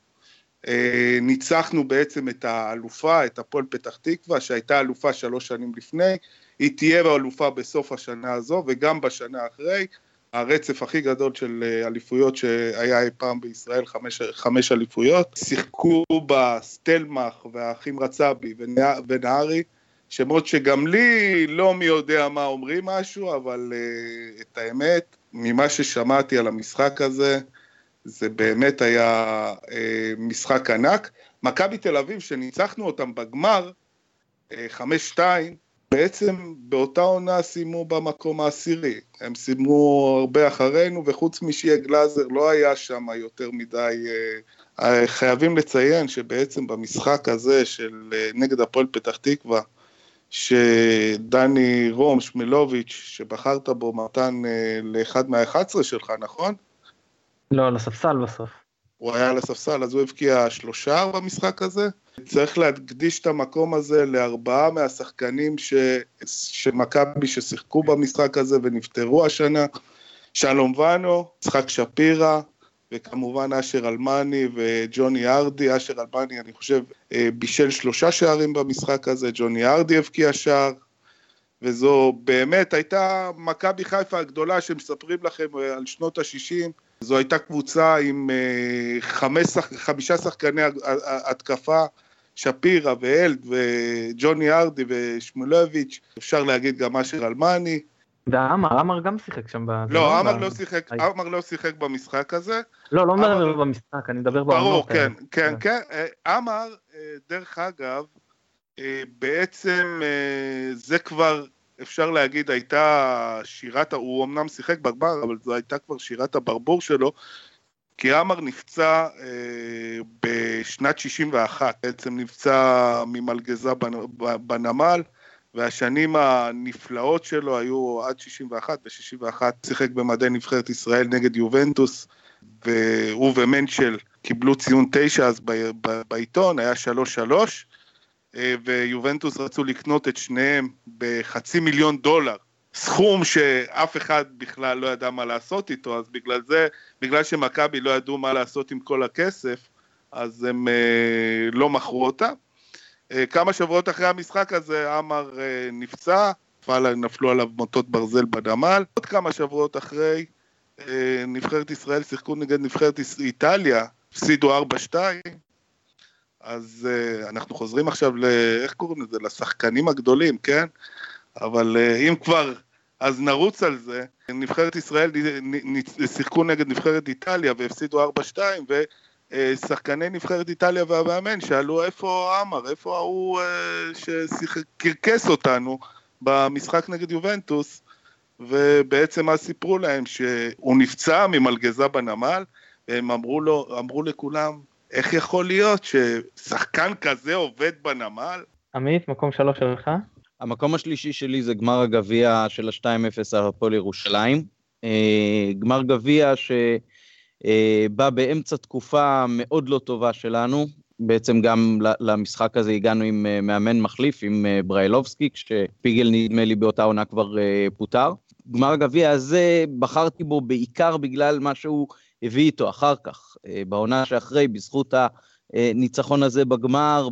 ניצחנו בעצם את האלופה, את הפועל פתח תקווה, שהייתה אלופה שלוש שנים לפני, היא תהיה אלופה בסוף השנה הזו וגם בשנה אחרי. הרצף הכי גדול של אה, אליפויות שהיה אי פעם בישראל, חמש, חמש אליפויות. שיחקו בה סטלמך והאחים רצבי ונהרי, שמות שגם לי לא מי יודע מה אומרים משהו, אבל uh, את האמת, ממה ששמעתי על המשחק הזה, זה באמת היה uh, משחק ענק. מכבי תל אביב, שניצחנו אותם בגמר, חמש שתיים, בעצם באותה עונה סיימו במקום העשירי. הם סיימו הרבה אחרינו, וחוץ משיה גלאזר לא היה שם יותר מדי... אה, אה, חייבים לציין שבעצם במשחק הזה של אה, נגד הפועל פתח תקווה, שדני רום, שמילוביץ', שבחרת בו מתן לאחד מה-11 שלך, נכון? לא, לספסל בסוף. הוא היה על הספסל, אז הוא הבקיע שלושה במשחק הזה. צריך להקדיש את המקום הזה לארבעה מהשחקנים ש... שמכבי ששיחקו במשחק הזה ונפטרו השנה. שלום ואנו, יצחק שפירא, וכמובן אשר אלמני וג'וני ארדי. אשר אלמני, אני חושב, אה, בישל שלושה שערים במשחק הזה, ג'וני ארדי הבקיע שער, וזו באמת הייתה מכבי חיפה הגדולה שמספרים לכם אה, על שנות ה-60. זו הייתה קבוצה עם אה, חמש, חמישה שחקני התקפה, שפירא ואלד וג'וני ארדי ושמולביץ', אפשר להגיד גם אשר אלמני. ועמר, עמר גם שיחק שם. לא, לא עמר לא שיחק, עמר לא שיחק במשחק הזה. לא, לא מדבר במשחק, אני מדבר בעונות. ברור, כן, כן, כן. אה, עמר, אה, דרך אגב, בעצם זה כבר אפשר להגיד הייתה שירת, הוא אמנם שיחק בגמר, אבל זו הייתה כבר שירת הברבור שלו, כי עמר נפצע אה, בשנת 61, בעצם נפצע ממלגזה בנמל, והשנים הנפלאות שלו היו עד 61, ב-61 שיחק במדי נבחרת ישראל נגד יובנטוס, והוא ומנצ'ל קיבלו ציון 9 אז בעיתון, היה 3-3. אה, ויובנטוס רצו לקנות את שניהם בחצי מיליון דולר. סכום שאף אחד בכלל לא ידע מה לעשות איתו, אז בגלל זה, בגלל שמכבי לא ידעו מה לעשות עם כל הכסף, אז הם אה, לא מכרו אותה. אה, כמה שבועות אחרי המשחק הזה, עמר אה, נפצע, נפלו עליו מוטות ברזל בנמל. עוד כמה שבועות אחרי, אה, נבחרת ישראל שיחקו נגד נבחרת איטליה, הפסידו 4-2, אז uh, אנחנו חוזרים עכשיו ל... איך קוראים לזה? לשחקנים הגדולים, כן? אבל uh, אם כבר אז נרוץ על זה. נבחרת ישראל שיחקו נגד נבחרת איטליה והפסידו 4-2, ושחקני נבחרת איטליה והמאמן שאלו איפה עמר, איפה ההוא שקרקס אותנו במשחק נגד יובנטוס, ובעצם אז סיפרו להם שהוא נפצע ממלגזה בנמל, והם אמרו לו, אמרו לכולם, איך יכול להיות ששחקן כזה עובד בנמל? עמית, מקום שלוש שלך? המקום השלישי שלי זה גמר הגביע של ה-2-0 על הפועל ירושלים. אה, גמר גביע שבא באמצע תקופה מאוד לא טובה שלנו. בעצם גם למשחק הזה הגענו עם אה, מאמן מחליף, עם אה, בריילובסקי, כשפיגל נדמה לי באותה עונה כבר פוטר. גמר הגביע הזה, בחרתי בו בעיקר בגלל מה שהוא הביא איתו אחר כך, בעונה שאחרי, בזכות הניצחון הזה בגמר,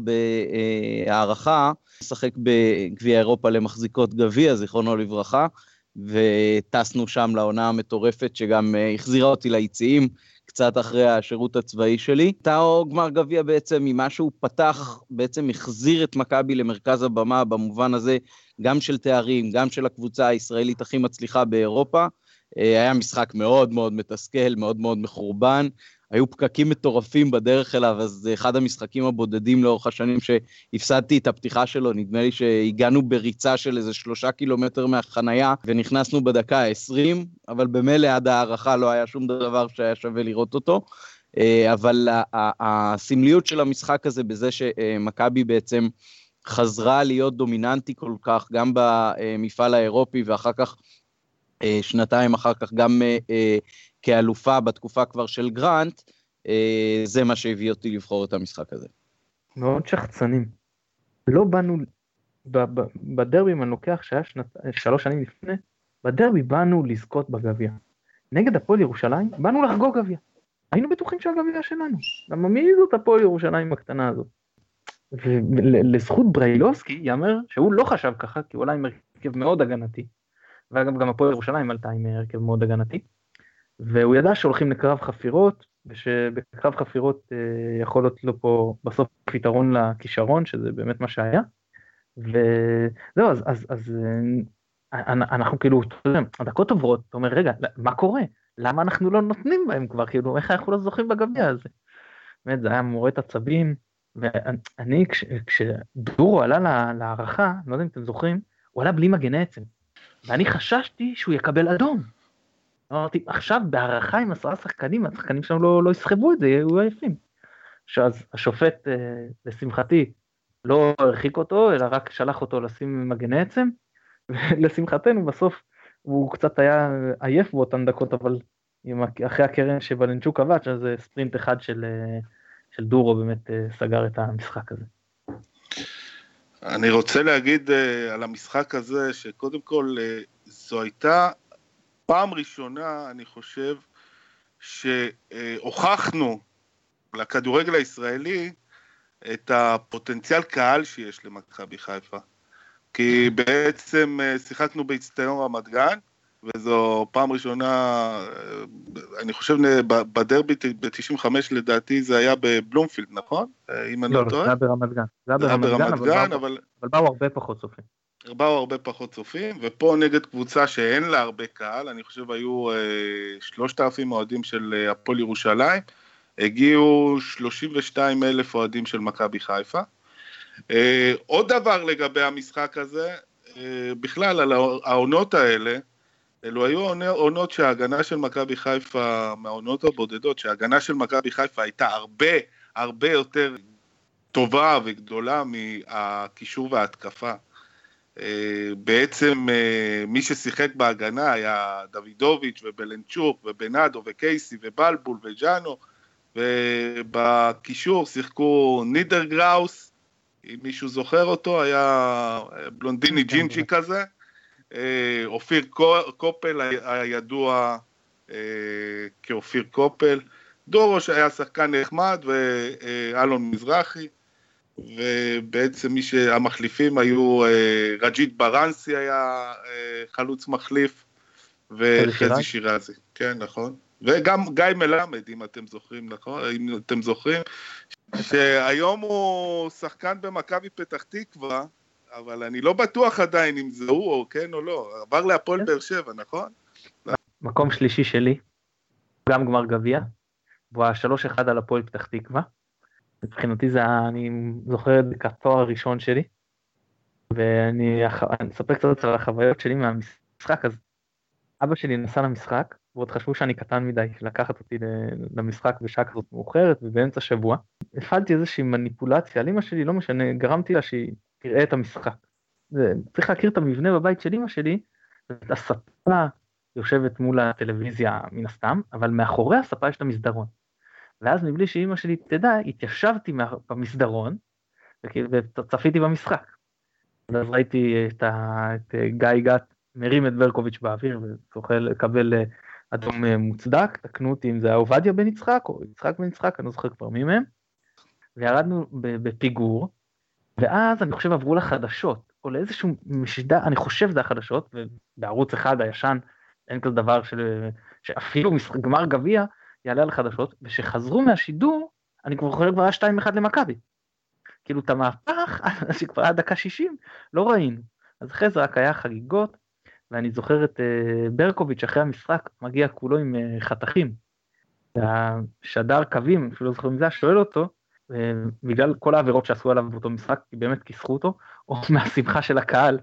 בהערכה, משחק בגביע אירופה למחזיקות גביע, זיכרונו לברכה, וטסנו שם לעונה המטורפת שגם אה, החזירה אותי ליציעים קצת אחרי השירות הצבאי שלי. טאו גמר גביע בעצם, ממה שהוא פתח, בעצם החזיר את מכבי למרכז הבמה במובן הזה, גם של תארים, גם של הקבוצה הישראלית הכי מצליחה באירופה. אה, היה משחק מאוד מאוד מתסכל, מאוד מאוד מחורבן. היו פקקים מטורפים בדרך אליו, אז זה אחד המשחקים הבודדים לאורך השנים שהפסדתי את הפתיחה שלו, נדמה לי שהגענו בריצה של איזה שלושה קילומטר מהחנייה, ונכנסנו בדקה ה-20, אבל במילא עד ההערכה לא היה שום דבר שהיה שווה לראות אותו. אה, אבל הסמליות של המשחק הזה בזה שמכבי בעצם חזרה להיות דומיננטי כל כך, גם במפעל האירופי ואחר כך, שנתיים אחר כך, גם אה, כאלופה בתקופה כבר של גרנט, אה, זה מה שהביא אותי לבחור את המשחק הזה. מאוד שחצנים. לא באנו, בדרבי, אם אני לוקח שהיה שנת, שלוש שנים לפני, בדרבי באנו לזכות בגביע. נגד הפועל ירושלים, באנו לחגוג גביע. היינו בטוחים שהגביע שלנו. למה מי זאת הפועל ירושלים הקטנה הזאת? ולזכות בריילובסקי ייאמר שהוא לא חשב ככה, כי הוא עלה עם הרכב מאוד הגנתי. ואגב גם הפועל ירושלים עלתה עם הרכב מאוד הגנתי. והוא ידע שהולכים לקרב חפירות, ושבקרב חפירות אה, יכול להיות לו פה בסוף פתרון לכישרון, שזה באמת מה שהיה. וזהו, אז, אז, אז אה, אנחנו כאילו, הדקות עוברות, אתה אומר, רגע, מה קורה? למה אנחנו לא נותנים בהם כבר, כאילו, איך אנחנו לא זוכים בגביע הזה? באמת, זה היה מורט עצבים, ואני, כש, כשדורו עלה להערכה, לא יודע אם אתם זוכרים, הוא עלה בלי מגן עצם, ואני חששתי שהוא יקבל אדום. אמרתי, עכשיו בהערכה עם עשרה שחקנים, השחקנים שלנו לא, לא יסחבו את זה, יהיו עייפים. שאז השופט, אה, לשמחתי, לא הרחיק אותו, אלא רק שלח אותו לשים מגן עצם, *laughs* ולשמחתנו בסוף הוא קצת היה עייף באותן דקות, אבל אחרי הקרן שבלנצ'וק קבץ, אז ספרינט אחד של, אה, של דורו באמת אה, סגר את המשחק הזה. אני רוצה להגיד על המשחק הזה, שקודם כל זו הייתה פעם ראשונה, אני חושב, שהוכחנו לכדורגל הישראלי את הפוטנציאל קהל שיש למכבי חיפה. כי בעצם אה, שיחקנו באיצטדיון רמת גן, וזו פעם ראשונה, אה, אני חושב בדרבי ב-95 לדעתי זה היה בבלומפילד, נכון? אה, אם אני לא, לא טועה. לא, זה היה ברמת גן. זה היה ברמת גן, אבל באו הרבה פחות צופים. באו הרבה פחות צופים, ופה נגד קבוצה שאין לה הרבה קהל, אני חושב היו שלושת אלפים אוהדים של אה, הפועל ירושלים, הגיעו 32 אלף אוהדים של מכבי חיפה. אה, עוד דבר לגבי המשחק הזה, אה, בכלל על העונות האלה, אלו היו עונות שההגנה של מכבי חיפה, מהעונות הבודדות, שההגנה של מכבי חיפה הייתה הרבה הרבה יותר טובה וגדולה מהקישור וההתקפה. אה, בעצם אה, מי ששיחק בהגנה היה דוידוביץ' ובלנצ'וק ובנאדו וקייסי ובלבול וג'אנו ובקישור שיחקו נידר גראוס, אם מישהו זוכר אותו, היה בלונדיני כן, ג'ינג'י כן. כזה, אה, אופיר קופל הידוע כאופיר קופל, דורו שהיה שחקן נחמד ואלון מזרחי ובעצם מי שהמחליפים היו אה, רג'ית ברנסי היה אה, חלוץ מחליף, וחזי שירזי, כן נכון, וגם גיא מלמד אם אתם זוכרים, נכון, אם אתם זוכרים, שהיום הוא שחקן במכבי פתח תקווה, אבל אני לא בטוח עדיין אם זה הוא או כן או לא. עבר להפועל כן. באר שבע, נכון? מקום שלישי שלי, גם גמר גביע, והוא השלוש אחד על הפועל פתח תקווה. מבחינתי זה, אני זוכר את זה כתואר הראשון שלי, ואני אח- אני אספר קצת על החוויות שלי מהמשחק, אז אבא שלי נסע למשחק, ועוד חשבו שאני קטן מדי לקחת אותי למשחק בשעה כזאת מאוחרת ובאמצע שבוע. הפעלתי איזושהי מניפולציה על אמא שלי, לא משנה, גרמתי לה שהיא תראה את המשחק. צריך להכיר את המבנה בבית של אמא שלי, את הספה יושבת מול הטלוויזיה מן הסתם, אבל מאחורי הספה יש את המסדרון. ואז מבלי שאימא שלי תדע, התיישבתי במסדרון, וצפיתי במשחק. ואז ראיתי את, ה, את גיא גת מרים את ברקוביץ' באוויר וזוכה לקבל אה, אדום אה, מוצדק, תקנו אותי אם זה היה עובדיה בן יצחק או יצחק בן יצחק, אני לא זוכר כבר מי מהם. וירדנו בפיגור, ואז אני חושב עברו לחדשות, או לאיזשהו משדר, אני חושב זה החדשות, ובערוץ אחד הישן אין כזה דבר של, שאפילו משחק גמר גביע יעלה על חדשות, וכשחזרו מהשידור, אני כבר חושב כבר היה 2-1 למכבי. כאילו את המהפך, שכבר היה דקה 60, לא ראינו. אז אחרי זה רק היה חגיגות, ואני זוכר את אה, ברקוביץ' אחרי המשחק, מגיע כולו עם אה, חתכים. והשדר קווים, אפילו לא זוכר אם זה שואל אותו, בגלל כל העבירות שעשו עליו באותו משחק, כי באמת כיסחו אותו, או *laughs* מהשמחה של הקהל.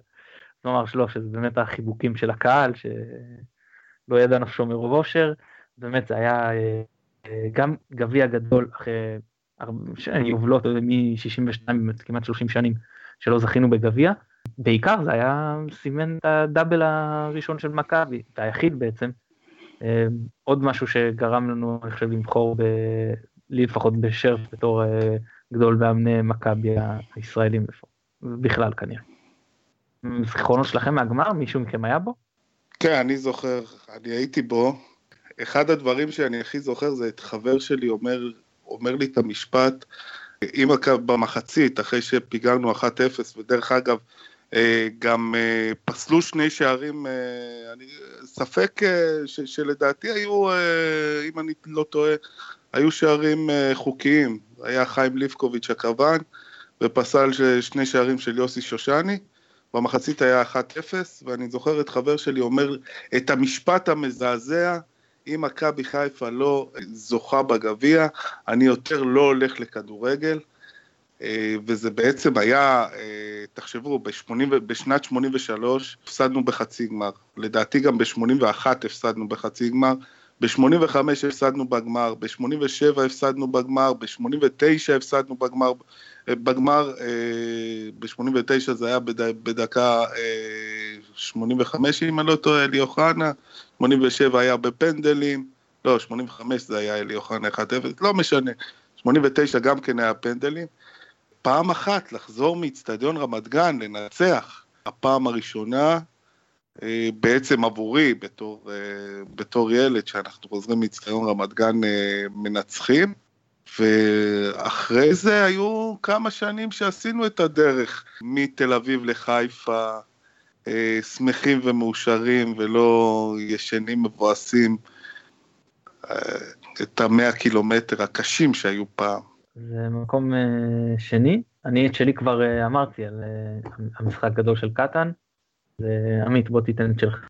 נאמר שלא, שזה באמת החיבוקים של הקהל, שלא ידע נפשו מרוב אושר, באמת זה היה אה, אה, גם גביע גדול אחרי יובלות מ-62, כמעט 30 שנים שלא זכינו בגביע. בעיקר זה היה סימן את הדאבל הראשון של מכבי, את היחיד בעצם. אה, עוד משהו שגרם לנו, אני חושב, לבחור. לי לפחות בשרף בתור אה, גדול מאמני מכבי הישראלים בכלל כנראה. זיכרונות שלכם מהגמר, מישהו מכם היה בו? כן, אני זוכר, אני הייתי בו. אחד הדברים שאני הכי זוכר זה את חבר שלי אומר, אומר לי את המשפט, אם במחצית, אחרי שפיגרנו 1-0, ודרך אגב, אה, גם אה, פסלו שני שערים, אני, ספק ש, שלדעתי היו, אם אני לא טועה, היו שערים אה, חוקיים. היה חיים ליפקוביץ' הכוון, ופסל שני שערים של יוסי שושני. במחצית היה 1-0, ואני זוכר את חבר שלי אומר את המשפט המזעזע, אם מכבי חיפה לא זוכה בגביע, אני יותר לא הולך לכדורגל. אה, וזה בעצם היה, אה, תחשבו, ב-80 בשנת 83 הפסדנו בחצי גמר, לדעתי גם ב-81 הפסדנו בחצי גמר, ב-85 הפסדנו בגמר, ב-87 הפסדנו בגמר, ב-89 הפסדנו בגמר, אה, בגמר, ב-89 זה היה בד- בדקה אה, 85 אם אני לא טועה, אלי אוחנה, 87 היה בפנדלים, לא, 85 זה היה אלי אוחנה 1-0, לא משנה, 89 גם כן היה פנדלים. פעם אחת לחזור מאיצטדיון רמת גן, לנצח, הפעם הראשונה, אה, בעצם עבורי, בתור, אה, בתור ילד, שאנחנו חוזרים מאיצטדיון רמת גן אה, מנצחים, ואחרי זה היו כמה שנים שעשינו את הדרך מתל אביב לחיפה, אה, שמחים ומאושרים ולא ישנים מבואסים, את המאה קילומטר הקשים שהיו פעם. זה מקום שני. אני את שלי כבר אמרתי על המשחק הגדול של קטן. ועמית, בוא תיתן את שלך.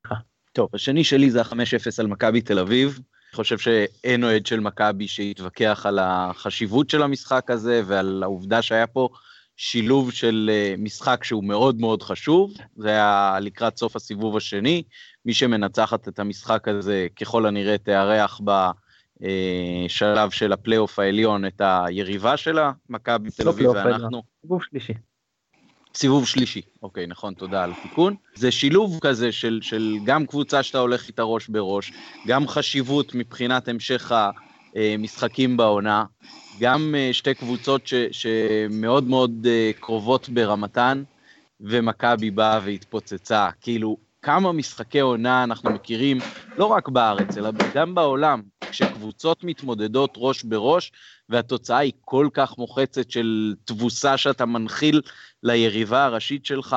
טוב, השני שלי זה ה-5-0 על מכבי תל אביב. אני חושב שאין אוהד של מכבי שיתווכח על החשיבות של המשחק הזה ועל העובדה שהיה פה שילוב של אה, משחק שהוא מאוד מאוד חשוב. זה היה לקראת סוף הסיבוב השני. מי שמנצחת את המשחק הזה ככל הנראה תארח בשלב של הפלייאוף העליון את היריבה שלה, מכבי תל לא אביב העליון. ואנחנו. סיבוב שלישי. סיבוב שלישי, אוקיי, נכון, תודה על התיקון. זה שילוב כזה של, של גם קבוצה שאתה הולך איתה ראש בראש, גם חשיבות מבחינת המשך המשחקים בעונה, גם אה, שתי קבוצות ש, שמאוד מאוד אה, קרובות ברמתן, ומכבי באה והתפוצצה. כאילו, כמה משחקי עונה אנחנו מכירים, לא רק בארץ, אלא גם בעולם, כשקבוצות מתמודדות ראש בראש, והתוצאה היא כל כך מוחצת של תבוסה שאתה מנחיל ליריבה הראשית שלך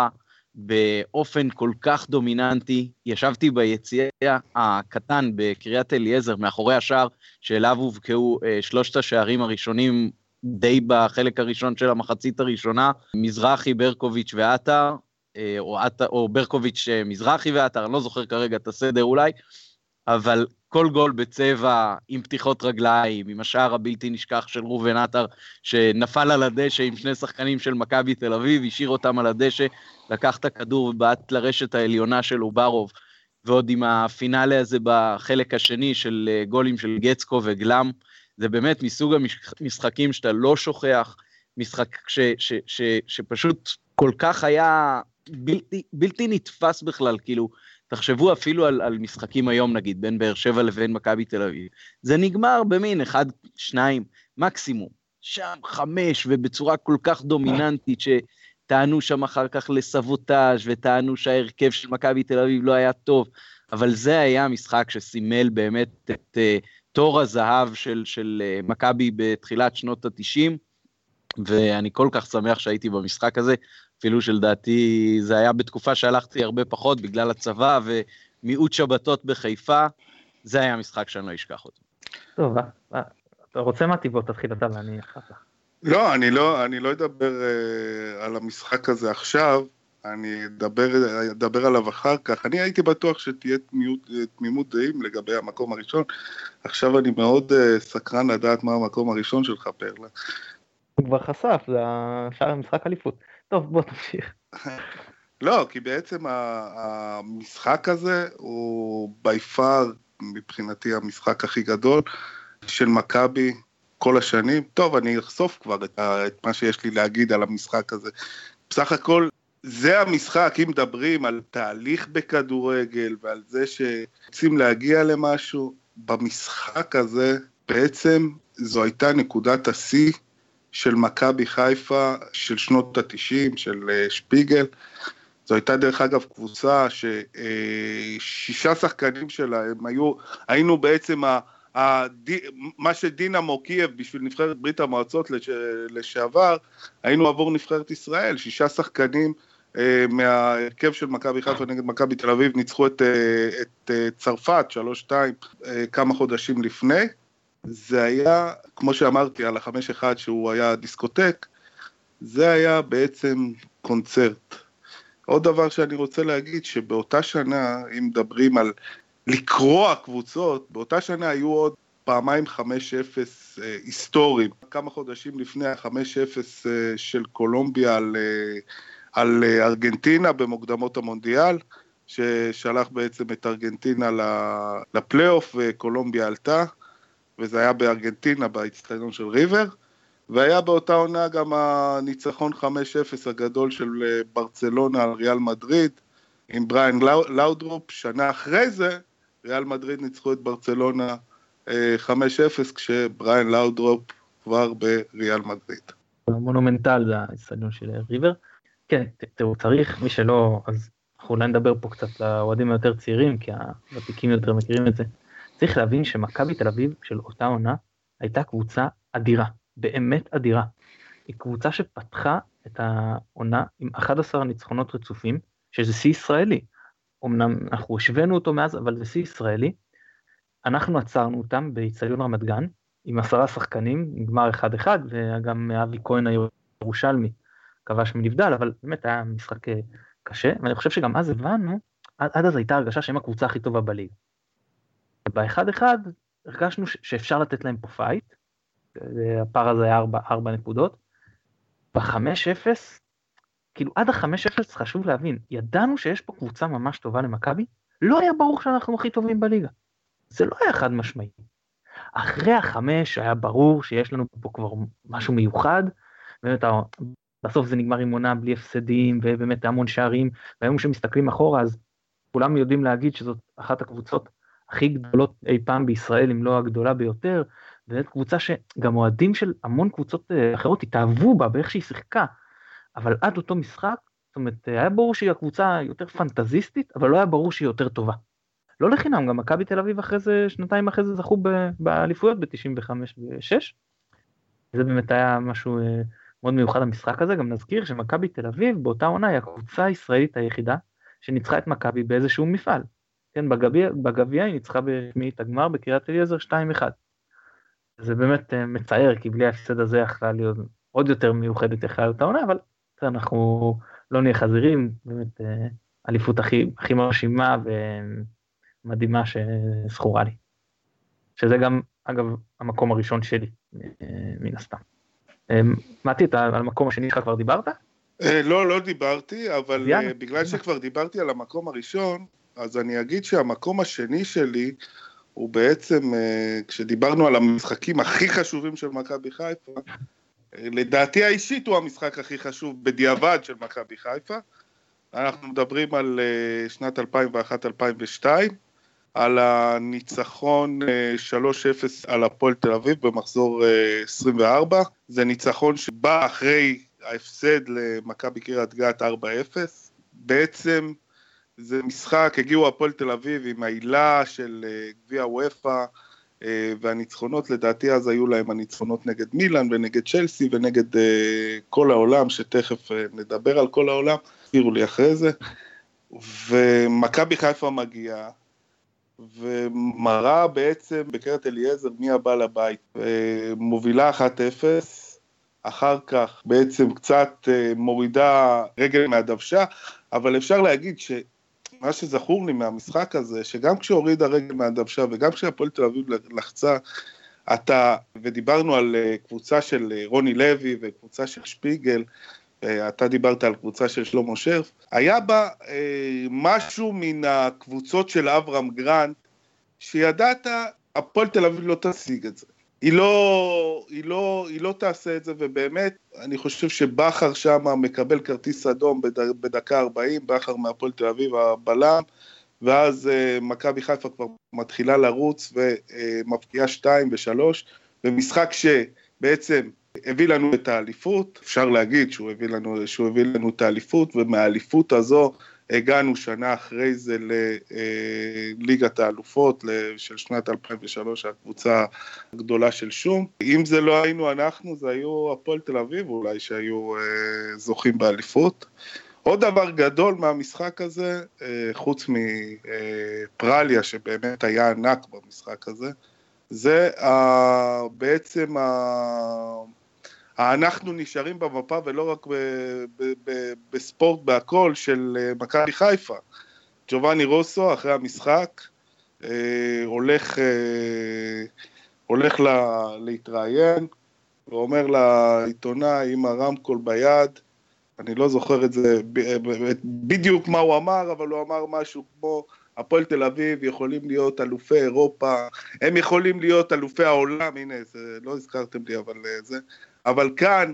באופן כל כך דומיננטי. ישבתי ביציע הקטן בקריית אליעזר, מאחורי השער, שאליו הובקעו אה, שלושת השערים הראשונים די בחלק הראשון של המחצית הראשונה, מזרחי, ברקוביץ' ועטר, אה, או, או ברקוביץ' מזרחי ועטר, אני לא זוכר כרגע את הסדר אולי, אבל כל גול בצבע, עם פתיחות רגליים, עם השער הבלתי נשכח של ראובן עטר, שנפל על הדשא עם שני שחקנים של מכבי תל אביב, השאיר אותם על הדשא, לקח את הכדור ובעט לרשת העליונה של אוברוב, ועוד עם הפינאלה הזה בחלק השני של אה, גולים של גצקו וגלאם, זה באמת מסוג המשחקים שאתה לא שוכח, משחק ש, ש, ש, שפשוט כל כך היה בלתי, בלתי נתפס בכלל, כאילו, תחשבו אפילו על, על משחקים היום, נגיד, בין באר שבע לבין מכבי תל אביב. זה נגמר במין אחד, שניים, מקסימום. שם חמש, ובצורה כל כך דומיננטית, שטענו שם אחר כך לסבוטאז' וטענו שההרכב של מכבי תל אביב לא היה טוב, אבל זה היה המשחק שסימל באמת את uh, תור הזהב של, של uh, מכבי בתחילת שנות ה-90, ואני כל כך שמח שהייתי במשחק הזה. אפילו שלדעתי זה היה בתקופה שהלכתי הרבה פחות בגלל הצבא ומיעוט שבתות בחיפה, זה היה משחק שאני לא אשכח אותו. טוב, אה, אה, אתה רוצה מתי בוא תתחיל אתה ואני אחר כך. לא, אני לא, אני לא אדבר uh, על המשחק הזה עכשיו, אני אדבר, אדבר עליו אחר כך. אני הייתי בטוח שתהיה תמימות דעים לגבי המקום הראשון. עכשיו אני מאוד uh, סקרן לדעת מה המקום הראשון שלך, פרלה. הוא כבר חשף, זה שער המשחק אליפות. טוב, בוא תמשיך. לא, כי בעצם המשחק הזה הוא בי פאר, מבחינתי, המשחק הכי גדול של מכבי כל השנים. טוב, אני אחשוף כבר את, את מה שיש לי להגיד על המשחק הזה. בסך הכל, זה המשחק, אם מדברים על תהליך בכדורגל ועל זה שרוצים להגיע למשהו, במשחק הזה בעצם זו הייתה נקודת השיא של מכבי חיפה של שנות התשעים, של אה, שפיגל. זו הייתה דרך אגב קבוצה ששישה אה, שחקנים שלה, הם היו, היינו בעצם ה... הד... מה שדינמו קייב בשביל נבחרת ברית המועצות לש... לשעבר, היינו עבור נבחרת ישראל, שישה שחקנים אה, מההרכב של מכבי חיפה נגד מכבי תל אביב ניצחו את, אה, את אה, צרפת, שלוש שתיים, אה, כמה חודשים לפני, זה היה, כמו שאמרתי, על החמש אחד שהוא היה דיסקוטק, זה היה בעצם קונצרט. עוד דבר שאני רוצה להגיד, שבאותה שנה, אם מדברים על לקרוע קבוצות, באותה שנה היו עוד פעמיים 5-0 אה, היסטוריים. כמה חודשים לפני ה-5-0 אה, של קולומביה על, אה, על אה, ארגנטינה במוקדמות המונדיאל, ששלח בעצם את ארגנטינה לפלייאוף וקולומביה עלתה. וזה היה בארגנטינה, באצטדיון של ריבר, והיה באותה עונה גם הניצחון 5-0 הגדול של אה, ברצלונה על ריאל מדריד, עם בריין לאודרופ, שנה אחרי זה, ריאל מדריד ניצחו את ברצלונה 5-0, אה, כשבריין לאודרופ כבר בריאל מדריד. מונומנטל זה האצטדיון של ריבר. כן, תראו, צריך, מי שלא, אז אנחנו אולי נדבר פה קצת לאוהדים היותר צעירים, כי הוותיקים יותר מכירים את זה. צריך להבין שמכבי תל אביב של אותה עונה הייתה קבוצה אדירה, באמת אדירה. היא קבוצה שפתחה את העונה עם 11 ניצחונות רצופים, שזה שיא ישראלי. אמנם אנחנו השווינו אותו מאז, אבל זה שיא ישראלי. אנחנו עצרנו אותם באיצטדיון רמת גן, עם עשרה שחקנים, נגמר 1-1, וגם אבי כהן הירושלמי כבש מנבדל, אבל באמת היה משחק אה, קשה, ואני חושב שגם אז הבנו, עד אז הייתה הרגשה שהם הקבוצה הכי טובה בליגה. באחד אחד הרגשנו שאפשר לתת להם פה פייט, הפער הזה היה 4, 4 נקודות. ב-5-0, כאילו עד ה-5-0 חשוב להבין, ידענו שיש פה קבוצה ממש טובה למכבי, לא היה ברור שאנחנו הכי טובים בליגה. זה לא היה חד משמעי. אחרי החמש היה ברור שיש לנו פה כבר משהו מיוחד, באמת בסוף זה נגמר עם עונה בלי הפסדים ובאמת המון שערים, והיום כשמסתכלים אחורה אז כולם יודעים להגיד שזאת אחת הקבוצות הכי גדולות אי פעם בישראל, אם לא הגדולה ביותר, וזו קבוצה שגם אוהדים של המון קבוצות אה, אחרות התאהבו בה באיך שהיא שיחקה, אבל עד אותו משחק, זאת אומרת, היה ברור שהיא הקבוצה יותר פנטזיסטית, אבל לא היה ברור שהיא יותר טובה. לא לחינם, גם מכבי תל אביב אחרי זה, שנתיים אחרי זה זכו באליפויות ב-95 ו-6. זה באמת היה משהו אה, מאוד מיוחד במשחק הזה, גם נזכיר שמכבי תל אביב באותה עונה היא הקבוצה הישראלית היחידה שניצחה את מכבי באיזשהו מפעל. כן, בגביע, היא ניצחה בשמינית הגמר בקריית אליעזר 2-1. זה באמת אה, מצער, כי בלי ההפסד הזה יכלה להיות עוד יותר מיוחדת יכלה להיות העונה, אבל אנחנו לא נהיה חזירים, באמת אה, אליפות הכי, הכי מרשימה ומדהימה שזכורה לי. שזה גם, אגב, המקום הראשון שלי, מן הסתם. מתי, אתה על המקום השני שלך כבר דיברת? לא, לא דיברתי, אבל בגלל שכבר דיברתי על המקום הראשון, אז אני אגיד שהמקום השני שלי הוא בעצם, אה, כשדיברנו על המשחקים הכי חשובים של מכבי חיפה, אה, לדעתי האישית הוא המשחק הכי חשוב בדיעבד של מכבי חיפה. אנחנו מדברים על אה, שנת 2001-2002, על הניצחון 3-0 על הפועל תל אביב במחזור 24. זה ניצחון שבא אחרי ההפסד למכבי קריית גת 4-0. בעצם זה משחק, הגיעו הפועל תל אביב עם העילה של אה, גביע וופא אה, והניצחונות, לדעתי אז היו להם הניצחונות נגד מילאן ונגד צ'לסי ונגד אה, כל העולם, שתכף נדבר על כל העולם, תראו לי אחרי זה. ומכבי חיפה מגיעה, ומראה בעצם בקרת אליעזר מי הבעל הבית, מובילה 1-0, אחר כך בעצם קצת מורידה רגל מהדוושה, אבל אפשר להגיד. מה שזכור לי מהמשחק הזה, שגם כשהוריד הרגל מהדוושה וגם כשהפועל תל אביב לחצה, אתה, ודיברנו על אה, קבוצה של אה, רוני לוי וקבוצה של שפיגל, אה, אתה דיברת על קבוצה של שלמה שרף, היה בה אה, משהו מן הקבוצות של אברהם גרנט, שידעת, הפועל תל אביב לא תשיג את זה. היא לא, היא, לא, היא לא תעשה את זה, ובאמת, אני חושב שבכר שם מקבל כרטיס אדום בד, בדקה 40, בכר מהפועל תל אביב, הבלם, ואז uh, מכבי חיפה כבר מתחילה לרוץ ומבקיעה 2 ו-3, במשחק שבעצם הביא לנו את האליפות, אפשר להגיד שהוא הביא לנו, שהוא הביא לנו את האליפות, ומהאליפות הזו הגענו שנה אחרי זה לליגת האלופות של שנת 2003, הקבוצה הגדולה של שום. אם זה לא היינו אנחנו, זה היו הפועל תל אביב אולי שהיו אה, זוכים באליפות. עוד דבר גדול מהמשחק הזה, אה, חוץ מפרליה שבאמת היה ענק במשחק הזה, זה בעצם אנחנו נשארים במפה ולא רק ב, ב, ב, בספורט בהכל של אה, מכבי חיפה. ג'ובאני רוסו אחרי המשחק אה, הולך, אה, הולך לה, להתראיין ואומר לעיתונאי עם הרמקול ביד, אני לא זוכר את זה בדיוק מה הוא אמר, אבל הוא אמר משהו כמו הפועל תל אביב יכולים להיות אלופי אירופה, הם יכולים להיות אלופי העולם, הנה, זה, לא הזכרתם לי, אבל זה, אבל כאן,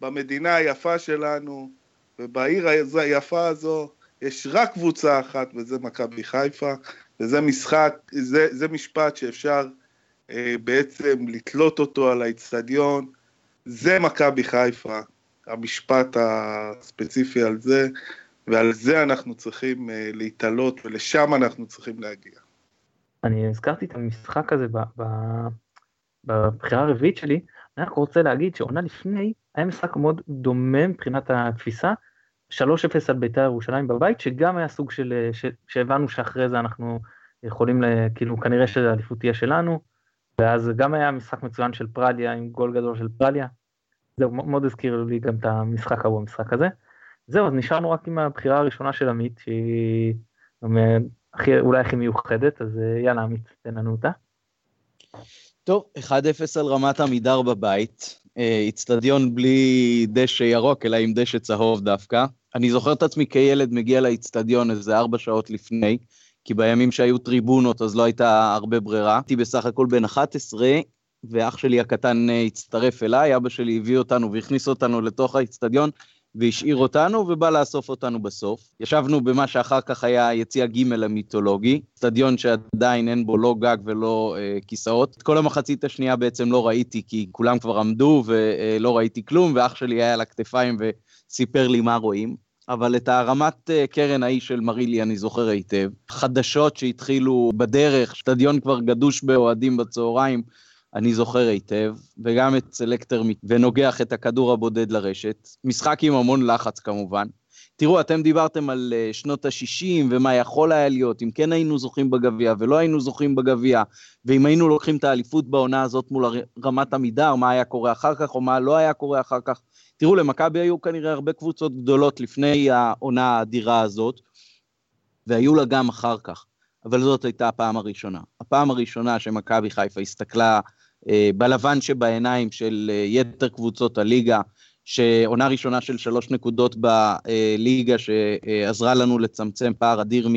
במדינה היפה שלנו, ובעיר היפה הזו, יש רק קבוצה אחת, וזה מכבי חיפה, וזה משחק, זה, זה משפט שאפשר אה, בעצם לתלות אותו על האיצטדיון, זה מכבי חיפה, המשפט הספציפי על זה, ועל זה אנחנו צריכים אה, להתעלות, ולשם אנחנו צריכים להגיע. אני הזכרתי את המשחק הזה בבחירה הרביעית שלי, אני רק רוצה להגיד שעונה לפני היה משחק מאוד דומה מבחינת התפיסה, 3-0 על בית"ר ירושלים בבית, שגם היה סוג של, ש, שהבנו שאחרי זה אנחנו יכולים, כאילו כנראה שהאליפות תהיה שלנו, ואז גם היה משחק מצוין של פרליה עם גול גדול של פרליה, זה מאוד הזכיר לי גם את המשחק ההוא, המשחק הזה. זהו, אז נשארנו רק עם הבחירה הראשונה של עמית, שהיא הכי, אולי הכי מיוחדת, אז יאללה עמית, תן לנו אותה. טוב, 1-0 על רמת עמידר בבית, איצטדיון אה, בלי דשא ירוק, אלא עם דשא צהוב דווקא. אני זוכר את עצמי כילד מגיע לאיצטדיון איזה ארבע שעות לפני, כי בימים שהיו טריבונות אז לא הייתה הרבה ברירה. הייתי בסך הכל בן 11, ואח שלי הקטן אה, הצטרף אליי, אבא שלי הביא אותנו והכניס אותנו לתוך האיצטדיון, והשאיר אותנו ובא לאסוף אותנו בסוף. ישבנו במה שאחר כך היה יציע ג' המיתולוגי, סטדיון שעדיין אין בו לא גג ולא אה, כיסאות. את כל המחצית השנייה בעצם לא ראיתי כי כולם כבר עמדו ולא ראיתי כלום, ואח שלי היה על הכתפיים וסיפר לי מה רואים. אבל את הרמת אה, קרן ההיא של מרילי אני זוכר היטב. חדשות שהתחילו בדרך, סטדיון כבר גדוש באוהדים בצהריים, אני זוכר היטב, וגם את סלקטר ונוגח את הכדור הבודד לרשת. משחק עם המון לחץ כמובן. תראו, אתם דיברתם על uh, שנות ה-60 ומה יכול היה להיות, אם כן היינו זוכים בגביע ולא היינו זוכים בגביע, ואם היינו לוקחים את האליפות בעונה הזאת מול רמת עמידר, מה היה קורה אחר כך או מה לא היה קורה אחר כך. תראו, למכבי היו כנראה הרבה קבוצות גדולות לפני העונה האדירה הזאת, והיו לה גם אחר כך, אבל זאת הייתה הפעם הראשונה. הפעם הראשונה שמכבי חיפה הסתכלה אה, בלבן שבעיניים של אה, יתר קבוצות הליגה, שעונה ראשונה של שלוש נקודות בליגה שעזרה לנו לצמצם פער אדיר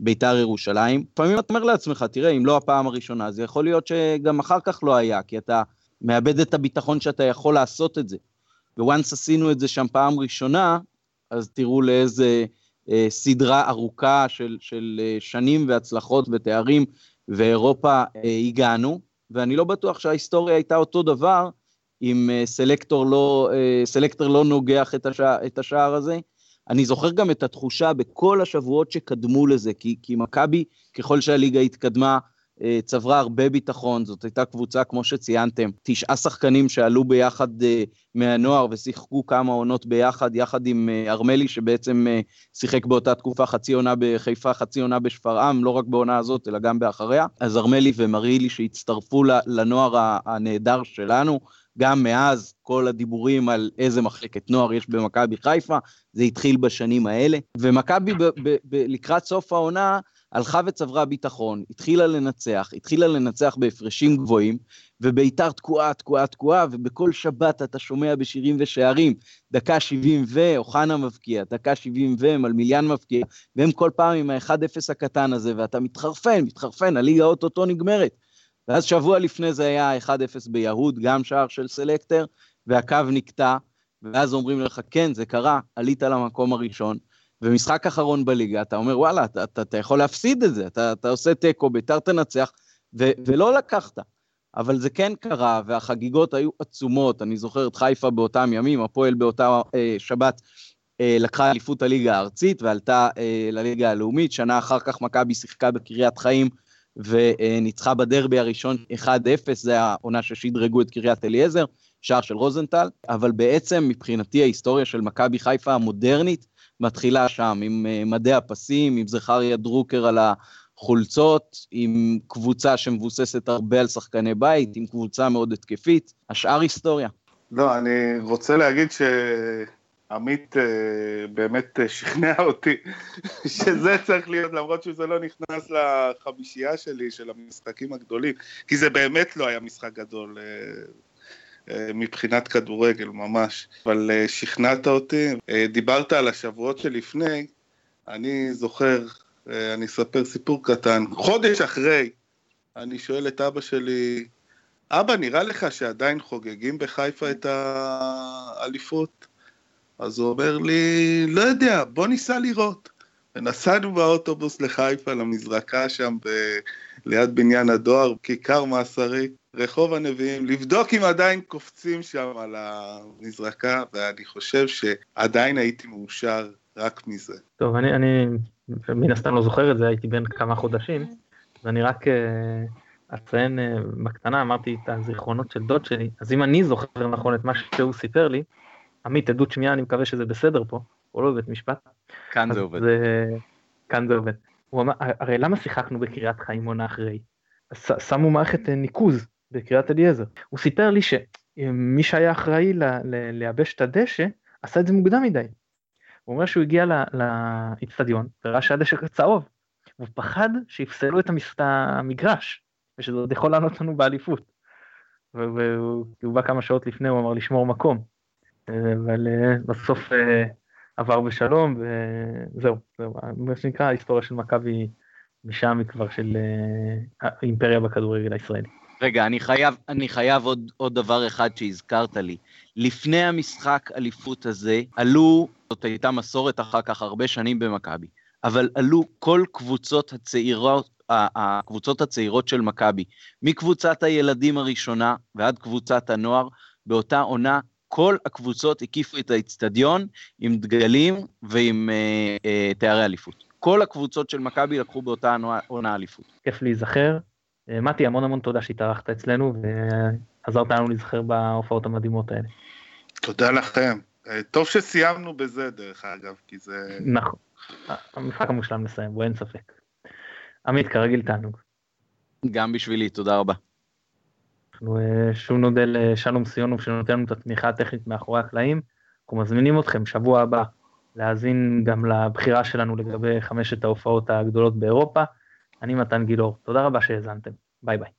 מביתר ירושלים. לפעמים אתה אומר לעצמך, תראה, אם לא הפעם הראשונה, זה יכול להיות שגם אחר כך לא היה, כי אתה מאבד את הביטחון שאתה יכול לעשות את זה. וואנס עשינו את זה שם פעם ראשונה, אז תראו לאיזה אה, סדרה ארוכה של, של אה, שנים והצלחות ותארים ואירופה אה, הגענו, ואני לא בטוח שההיסטוריה הייתה אותו דבר אם אה, סלקטור לא, אה, סלקטור לא נוגח את, השע, את השער הזה. אני זוכר גם את התחושה בכל השבועות שקדמו לזה, כי, כי מכבי, ככל שהליגה התקדמה, צברה הרבה ביטחון, זאת הייתה קבוצה, כמו שציינתם, תשעה שחקנים שעלו ביחד מהנוער ושיחקו כמה עונות ביחד, יחד עם ארמלי, שבעצם שיחק באותה תקופה חצי עונה בחיפה, חצי עונה בשפרעם, לא רק בעונה הזאת, אלא גם באחריה. אז ארמלי ומרילי שהצטרפו לנוער הנהדר שלנו, גם מאז כל הדיבורים על איזה מחלקת נוער יש במכבי חיפה, זה התחיל בשנים האלה. ומכבי לקראת סוף העונה הלכה וצברה ביטחון, התחילה לנצח, התחילה לנצח בהפרשים גבוהים, וביתר תקועה, תקועה, תקועה, ובכל שבת אתה שומע בשירים ושערים, דקה 70 ו, אוחנה מבקיע, דקה 70 ו, מלמיליאן מבקיע, והם כל פעם עם ה-1-0 הקטן הזה, ואתה מתחרפן, מתחרפן, הליגה אוטוטו נגמרת. ואז שבוע לפני זה היה 1-0 ביהוד, גם שער של סלקטר, והקו נקטע, ואז אומרים לך, כן, זה קרה, עלית למקום הראשון, ומשחק אחרון בליגה, אתה אומר, וואלה, אתה, אתה, אתה יכול להפסיד את זה, אתה, אתה עושה תיקו, ביתר תנצח, ו, ולא לקחת. אבל זה כן קרה, והחגיגות היו עצומות, אני זוכר את חיפה באותם ימים, הפועל באותה אה, שבת אה, לקחה אליפות הליגה הארצית ועלתה אה, לליגה הלאומית, שנה אחר כך מכבי שיחקה בקריית חיים וניצחה בדרבי הראשון 1-0, זה העונה ששדרגו את קריית אליעזר, שער של רוזנטל, אבל בעצם מבחינתי ההיסטוריה של מכבי חיפה המודרנית מתחילה שם, עם אה, מדי הפסים, עם זכריה דרוקר על החולצות, עם קבוצה שמבוססת הרבה על שחקני בית, עם קבוצה מאוד התקפית, השאר היסטוריה. לא, אני רוצה להגיד ש... עמית אה, באמת אה, שכנע אותי *laughs* שזה צריך להיות, למרות שזה לא נכנס לחמישייה שלי של המשחקים הגדולים, כי זה באמת לא היה משחק גדול מבחינת כדורגל ממש, אבל שכנעת אותי. דיברת על השבועות שלפני, אני זוכר, אני אספר סיפור קטן, חודש אחרי, אני שואל את אבא שלי, אבא, נראה לך שעדיין חוגגים בחיפה את האליפות? אז הוא אומר לי, לא יודע, בוא ניסע לראות. ונסענו באוטובוס לחיפה, למזרקה שם ב... ליד בניין הדואר, כיכר מאסרי, רחוב הנביאים, לבדוק אם עדיין קופצים שם על המזרקה, ואני חושב שעדיין הייתי מאושר רק מזה. טוב, אני, אני מן הסתם לא זוכר את זה, הייתי בן כמה חודשים, ואני רק אה, אציין אה, בקטנה, אמרתי את הזיכרונות של דוד שלי, אז אם אני זוכר נכון את מה שהוא סיפר לי, עמית, עדות שמיעה, אני מקווה שזה בסדר פה, או לא בבית משפט. כאן זה עובד. זה... כאן זה עובד. הוא אמר, הרי למה שיחקנו בקריית חיים עונה אחרי? שמו מערכת אה, ניקוז בקריית אליעזר. הוא סיפר לי שמי שהיה אחראי לייבש את הדשא, עשה את זה מוקדם מדי. הוא אומר שהוא הגיע לאיצטדיון וראה שהדשא צהוב. הוא פחד שיפסלו את המגרש, ושזה עוד יכול לענות לנו באליפות. והוא בא כמה שעות לפני, הוא אמר לשמור מקום. אבל אה, בסוף אה, עבר בשלום, וזהו, זהו, מה שנקרא, ההיסטוריה של מכבי משם היא כבר של אה, האימפריה בכדורגל הישראלי. רגע, אני חייב, אני חייב עוד, עוד דבר אחד שהזכרת לי. לפני המשחק אליפות הזה, עלו, זאת הייתה מסורת אחר כך הרבה שנים במכבי, אבל עלו כל קבוצות הצעירות, הקבוצות הצעירות של מכבי, מקבוצת הילדים הראשונה ועד קבוצת הנוער, באותה עונה כל הקבוצות הקיפו את האיצטדיון עם דגלים ועם אה, אה, תארי אליפות. כל הקבוצות של מכבי לקחו באותה עונה אליפות. כיף להיזכר. אה, מתי, המון המון תודה שהתארחת אצלנו ועזרת לנו להיזכר בהופעות המדהימות האלה. תודה לכם. אה, טוב שסיימנו בזה דרך אגב, כי זה... נכון. המשחק המושלם לסיים בו, אין ספק. עמית, כרגיל תענוג. גם בשבילי, תודה רבה. אנחנו אה, שוב נודה לשלום סיונוב שנותן לנו את התמיכה הטכנית מאחורי הקלעים. אנחנו מזמינים אתכם שבוע הבא להאזין גם לבחירה שלנו לגבי חמשת ההופעות הגדולות באירופה. אני מתן גילאור, תודה רבה שהאזנתם, ביי ביי.